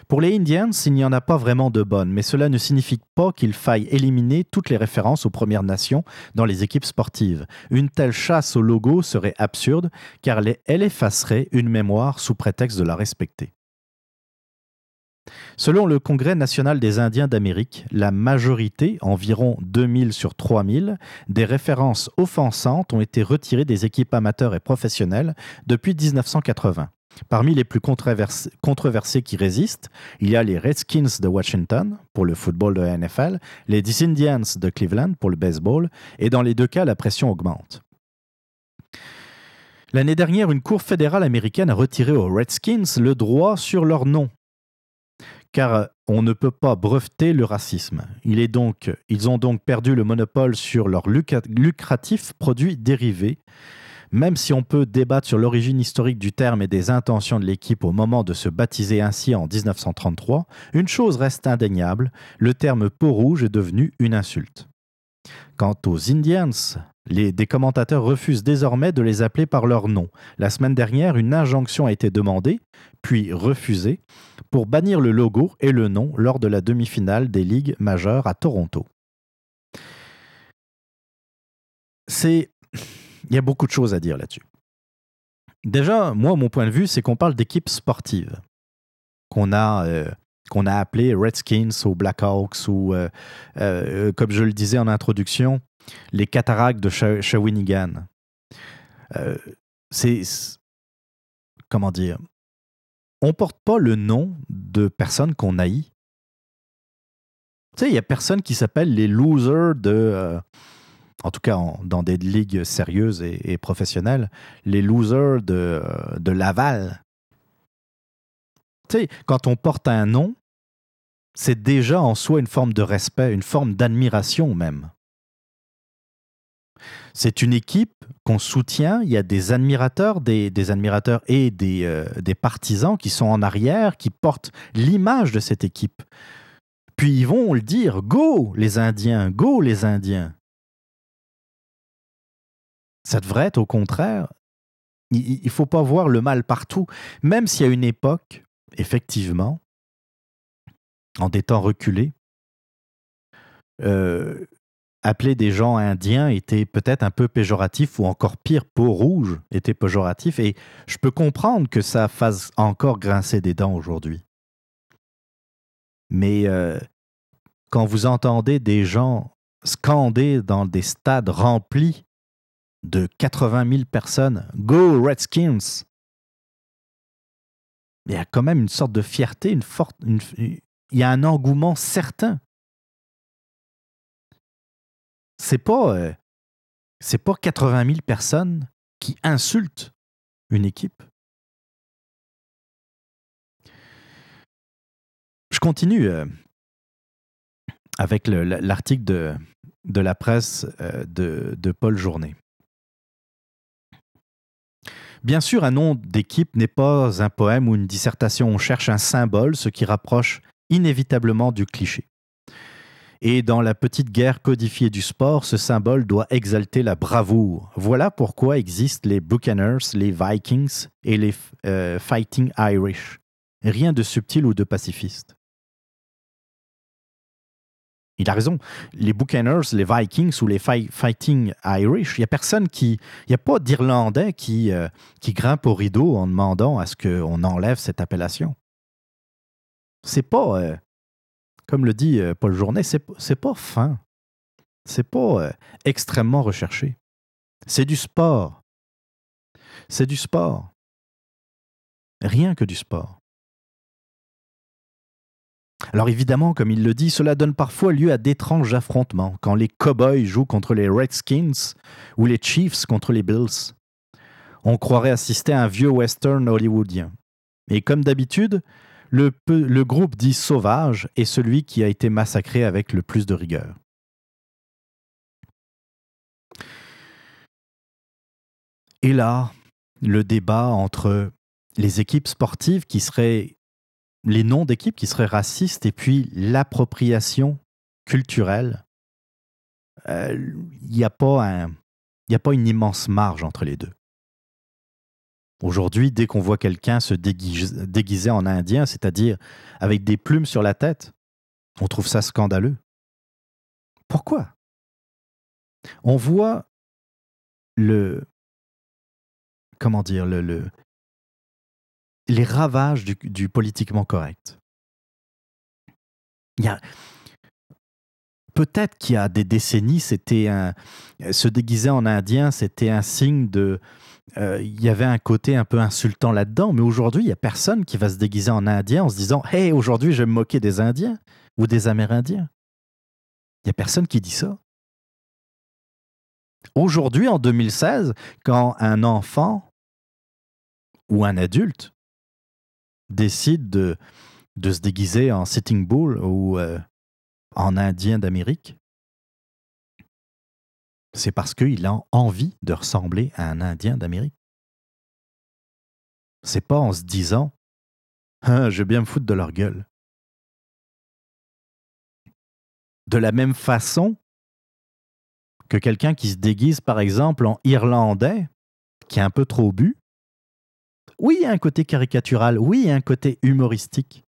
Pour les Indians, il n'y en a pas vraiment de bonnes, mais cela ne signifie pas qu'il faille éliminer toutes les références aux Premières Nations dans les équipes sportives. Une telle chasse au logo serait absurde, car elle effacerait une mémoire sous prétexte de la respecter. Selon le Congrès national des Indiens d'Amérique, la majorité, environ 2000 sur 3000, des références offensantes ont été retirées des équipes amateurs et professionnelles depuis 1980. Parmi les plus controversés qui résistent, il y a les Redskins de Washington pour le football de la NFL, les Indians de Cleveland pour le baseball, et dans les deux cas, la pression augmente. L'année dernière, une cour fédérale américaine a retiré aux Redskins le droit sur leur nom car on ne peut pas breveter le racisme. ils ont donc perdu le monopole sur leurs lucratifs produits dérivés. Même si on peut débattre sur l'origine historique du terme et des intentions de l'équipe au moment de se baptiser ainsi en 1933, une chose reste indéniable, le terme peau rouge est devenu une insulte. Quant aux Indians, les, des commentateurs refusent désormais de les appeler par leur nom. La semaine dernière, une injonction a été demandée, puis refusée, pour bannir le logo et le nom lors de la demi-finale des ligues majeures à Toronto. C'est. Il y a beaucoup de choses à dire là-dessus. Déjà, moi, mon point de vue, c'est qu'on parle d'équipes sportives. Qu'on a. Euh, a appelé Redskins ou Blackhawks ou, euh, euh, comme je le disais en introduction, les cataractes de Shawinigan. Euh, c'est. Comment dire On porte pas le nom de personnes qu'on haït. Tu sais, il n'y a personne qui s'appelle les losers de. en tout cas, dans des ligues sérieuses et, professionnelles, les losers de, de Laval. Tu sais, quand on porte un nom, c'est déjà en soi une forme de respect, une forme d'admiration même. C'est une équipe qu'on soutient, il y a des admirateurs, des, admirateurs et des, euh, des, partisans qui sont en arrière, qui portent l'image de cette équipe. Puis ils vont le dire, go les Indiens, go les Indiens. Ça devrait être au contraire. Il ne faut pas voir le mal partout, même s'il y a une époque, effectivement, en des temps reculés, euh, appeler des gens indiens était peut-être un peu péjoratif ou encore pire, peau rouge était péjoratif et je peux comprendre que ça fasse encore grincer des dents aujourd'hui. Mais euh, quand vous entendez des gens scander dans des stades remplis de 80 000 personnes Go Redskins il y a quand même une sorte de fierté, une forte, il y a un engouement certain c'est pas, euh, c'est pas 80 000 personnes qui insultent une équipe. Je continue euh, avec l'article de, la presse euh, de, de Paul Journet. Bien sûr, un nom d'équipe n'est pas un poème ou une dissertation. On cherche un symbole, ce qui rapproche inévitablement du cliché. Et dans la petite guerre codifiée du sport, ce symbole doit exalter la bravoure. Voilà pourquoi existent les Buccaneers, les Vikings et les euh, Fighting Irish. Rien de subtil ou de pacifiste. Il a raison. Les Buccaneers, les Vikings ou les Fighting Irish, il n'y a personne qui. Il n'y a pas d'Irlandais qui, euh, qui grimpe au rideau en demandant à ce qu'on enlève cette appellation. C'est pas. Euh, comme le dit euh, Paul Journet, c'est, pas fin. C'est pas euh, extrêmement recherché. C'est du sport. C'est du sport. Rien que du sport. Alors évidemment, comme il le dit, cela donne parfois lieu à d'étranges affrontements, quand les Cowboys jouent contre les Redskins ou les Chiefs contre les Bills. On croirait assister à un vieux western hollywoodien. Et comme d'habitude, le, groupe dit sauvage est celui qui a été massacré avec le plus de rigueur. Et là, le débat entre les équipes sportives qui seraient les noms d'équipes qui seraient racistes et puis l'appropriation culturelle, euh, il n'y a, pas a pas une immense marge entre les deux. Aujourd'hui, dès qu'on voit quelqu'un se déguiser, en indien, c'est-à-dire avec des plumes sur la tête, on trouve ça scandaleux. Pourquoi? On voit le comment dire le, les ravages du, politiquement correct. Il y a peut-être qu'il y a des décennies, c'était un se déguiser en indien, c'était un signe de euh, il y avait un côté un peu insultant là-dedans, mais aujourd'hui, il n'y a personne qui va se déguiser en indien en se disant Hey, aujourd'hui, je vais me moquer des Indiens ou des Amérindiens. Il n'y a personne qui dit ça. Aujourd'hui, en 2016, quand un enfant ou un adulte décide de, de se déguiser en Sitting Bull ou euh, en Indien d'Amérique, c'est parce qu'il a envie de ressembler à un Indien d'Amérique. C'est pas en se disant ah, Je vais bien me foutre de leur gueule. De la même façon que quelqu'un qui se déguise, par exemple, en Irlandais, qui est un peu trop bu, oui, il y a un côté caricatural, oui, il y a un côté humoristique.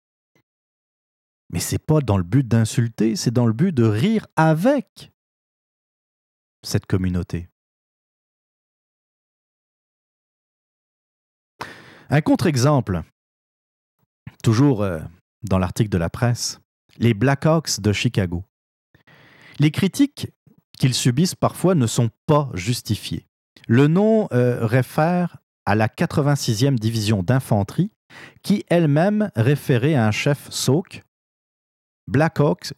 Mais c'est pas dans le but d'insulter, c'est dans le but de rire avec cette communauté? Un contre-exemple, toujours euh, dans l'article de la presse, les Blackhawks de Chicago. Les critiques qu'ils subissent parfois ne sont pas justifiées. Le nom euh, réfère à la 86e division d'infanterie qui elle-même référait à un chef Sauk. Blackhawks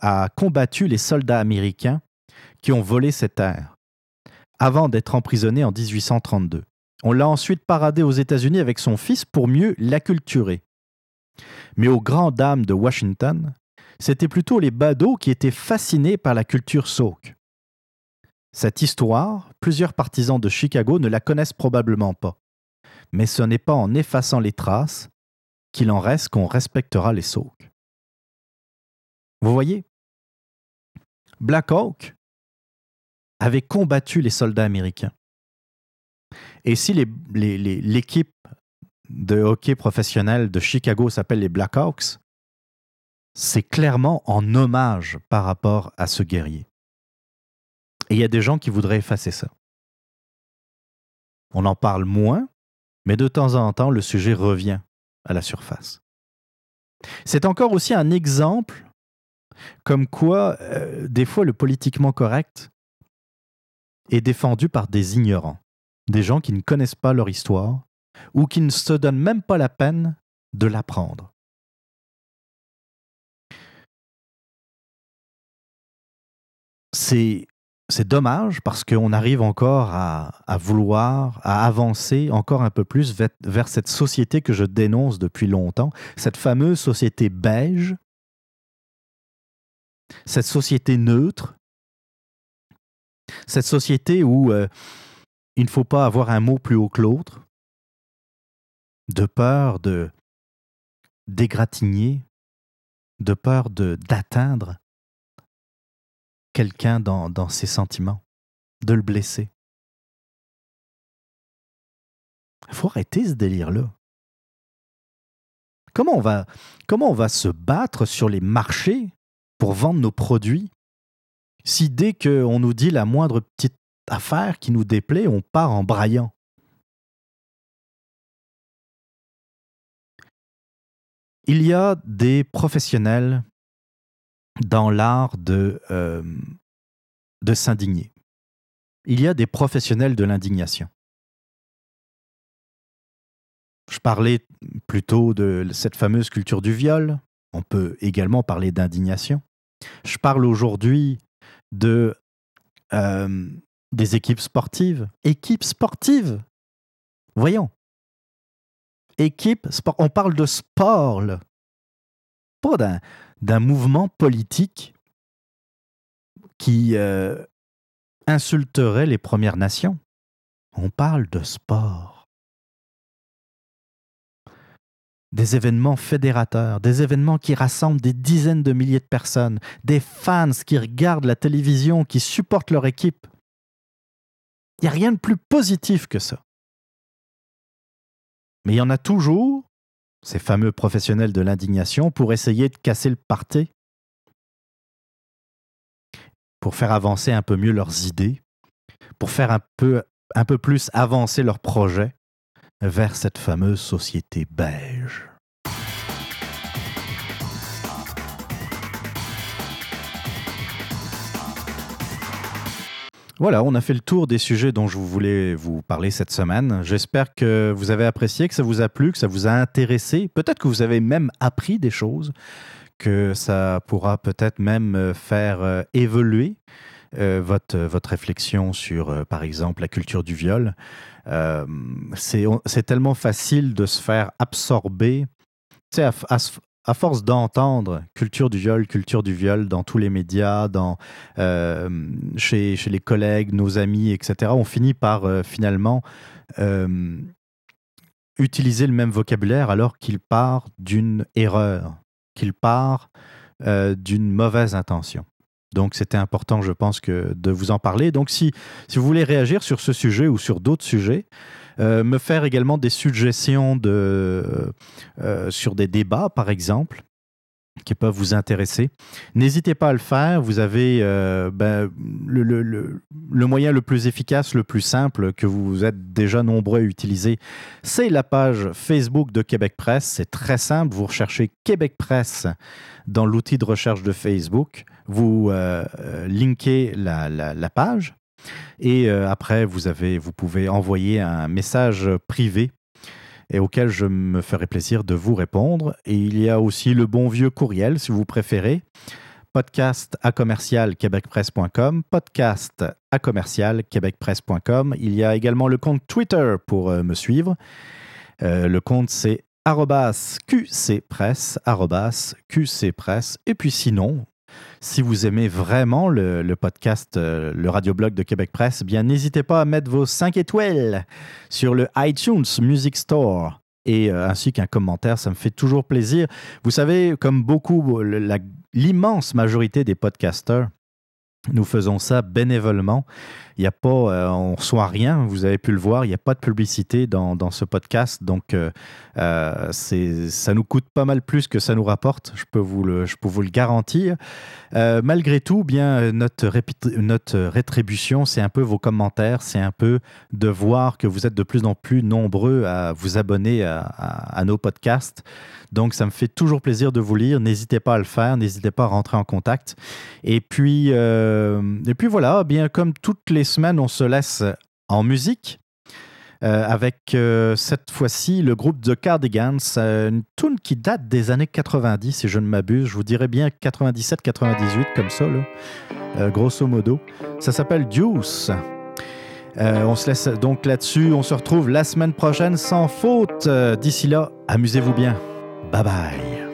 a combattu les soldats américains ont volé cette terre, avant d'être emprisonné en 1832. On l'a ensuite paradé aux États-Unis avec son fils pour mieux l'acculturer. Mais aux grandes dames de Washington, c'était plutôt les badauds qui étaient fascinés par la culture Sauk. Cette histoire, plusieurs partisans de Chicago ne la connaissent probablement pas. Mais ce n'est pas en effaçant les traces qu'il en reste qu'on respectera les Sauk. Vous voyez? Black Hawk, avait combattu les soldats américains. Et si l'équipe de hockey professionnel de Chicago s'appelle les Blackhawks, c'est clairement en hommage par rapport à ce guerrier. Et il y a des gens qui voudraient effacer ça. On en parle moins, mais de temps en temps, le sujet revient à la surface. C'est encore aussi un exemple comme quoi, euh, des fois, le politiquement correct est défendu par des ignorants, des gens qui ne connaissent pas leur histoire ou qui ne se donnent même pas la peine de l'apprendre. C'est dommage parce qu'on arrive encore à, vouloir, à avancer encore un peu plus vers, cette société que je dénonce depuis longtemps, cette fameuse société beige, cette société neutre, cette société où euh, il ne faut pas avoir un mot plus haut que l'autre, de peur de d'égratigner, de peur d'atteindre quelqu'un dans, ses sentiments, de le blesser. Il faut arrêter ce délire-là. Comment va, comment on va se battre sur les marchés pour vendre nos produits si dès qu'on nous dit la moindre petite affaire qui nous déplaît, on part en braillant Il y a des professionnels dans l'art de, euh, de s'indigner. Il y a des professionnels de l'indignation. Je parlais plutôt de cette fameuse culture du viol. On peut également parler d'indignation. Je parle aujourd'hui de euh, des équipes sportives. Équipes sportives. Voyons. Équipe sport. On parle de sport, là. Pas d'un mouvement politique qui euh, insulterait les Premières Nations. On parle de sport. Des événements fédérateurs, des événements qui rassemblent des dizaines de milliers de personnes, des fans qui regardent la télévision, qui supportent leur équipe. Il n'y a rien de plus positif que ça. Mais il y en a toujours ces fameux professionnels de l'indignation, pour essayer de casser le parté, pour faire avancer un peu mieux leurs idées, pour faire un peu, un peu plus avancer leurs projets vers cette fameuse société beige. Voilà, on a fait le tour des sujets dont je voulais vous parler cette semaine. J'espère que vous avez apprécié, que ça vous a plu, que ça vous a intéressé. Peut-être que vous avez même appris des choses, que ça pourra peut-être même euh, faire euh, évoluer euh, votre, votre réflexion sur, par exemple, la culture du viol. c'est tellement facile de se faire absorber à, à, à force d'entendre culture du viol, culture du viol dans tous les médias, dans, euh, chez, chez, les collègues, nos amis, etc., on finit par euh, finalement euh, utiliser le même vocabulaire alors qu'il part d'une erreur, qu'il part d'une mauvaise intention. Donc c'était important, je pense, que de vous en parler. Donc si, si vous voulez réagir sur ce sujet ou sur d'autres sujets, euh, me faire également des suggestions euh, sur des débats, par exemple qui peuvent vous intéresser. N'hésitez pas à le faire. Vous avez euh, ben, le, moyen le plus efficace, le plus simple que vous êtes déjà nombreux à utiliser, c'est la page Facebook de Québec Presse. C'est très simple. Vous recherchez Québec Presse dans l'outil de recherche de Facebook. Vous linkez la, page et euh, après, vous, avez, vous pouvez envoyer un message privé et auquel je me ferai plaisir de vous répondre. Et il y a aussi le bon vieux courriel, si vous préférez, podcast à commercial québecpresse.com, podcast à commercial québecpresse.com. Il y a également le compte Twitter pour euh, me suivre. Euh, le compte c'est qcpresse, qcpresse. Et puis sinon, si vous aimez vraiment le, podcast, euh, le radioblog de Québec Presse, bien n'hésitez pas à mettre vos 5 étoiles sur le iTunes Music Store et euh, ainsi qu'un commentaire, ça me fait toujours plaisir. Vous savez, comme beaucoup, l'immense majorité des podcasteurs Nous faisons ça bénévolement. Il n'y a pas, euh, on reçoit rien, vous avez pu le voir, il n'y a pas de publicité dans, dans ce podcast, donc euh, euh, ça nous coûte pas mal plus que ça nous rapporte, je peux vous le, je peux vous le garantir. malgré tout, bien notre, notre rétribution, c'est un peu vos commentaires, c'est un peu de voir que vous êtes de plus en plus nombreux à vous abonner à, à nos podcasts. Donc, ça me fait toujours plaisir de vous lire. N'hésitez pas à le faire, n'hésitez pas à rentrer en contact. Et puis, euh, et puis voilà, bien comme toutes les semaines, on se laisse en musique. Euh, avec euh, cette fois-ci le groupe The Cardigans, une tune qui date des années 90, si je ne m'abuse. Je vous dirais bien 97-98, comme ça, grosso modo. Ça s'appelle Deuce. on se laisse donc là-dessus. On se retrouve la semaine prochaine sans faute. D'ici là, amusez-vous bien. Bye bye.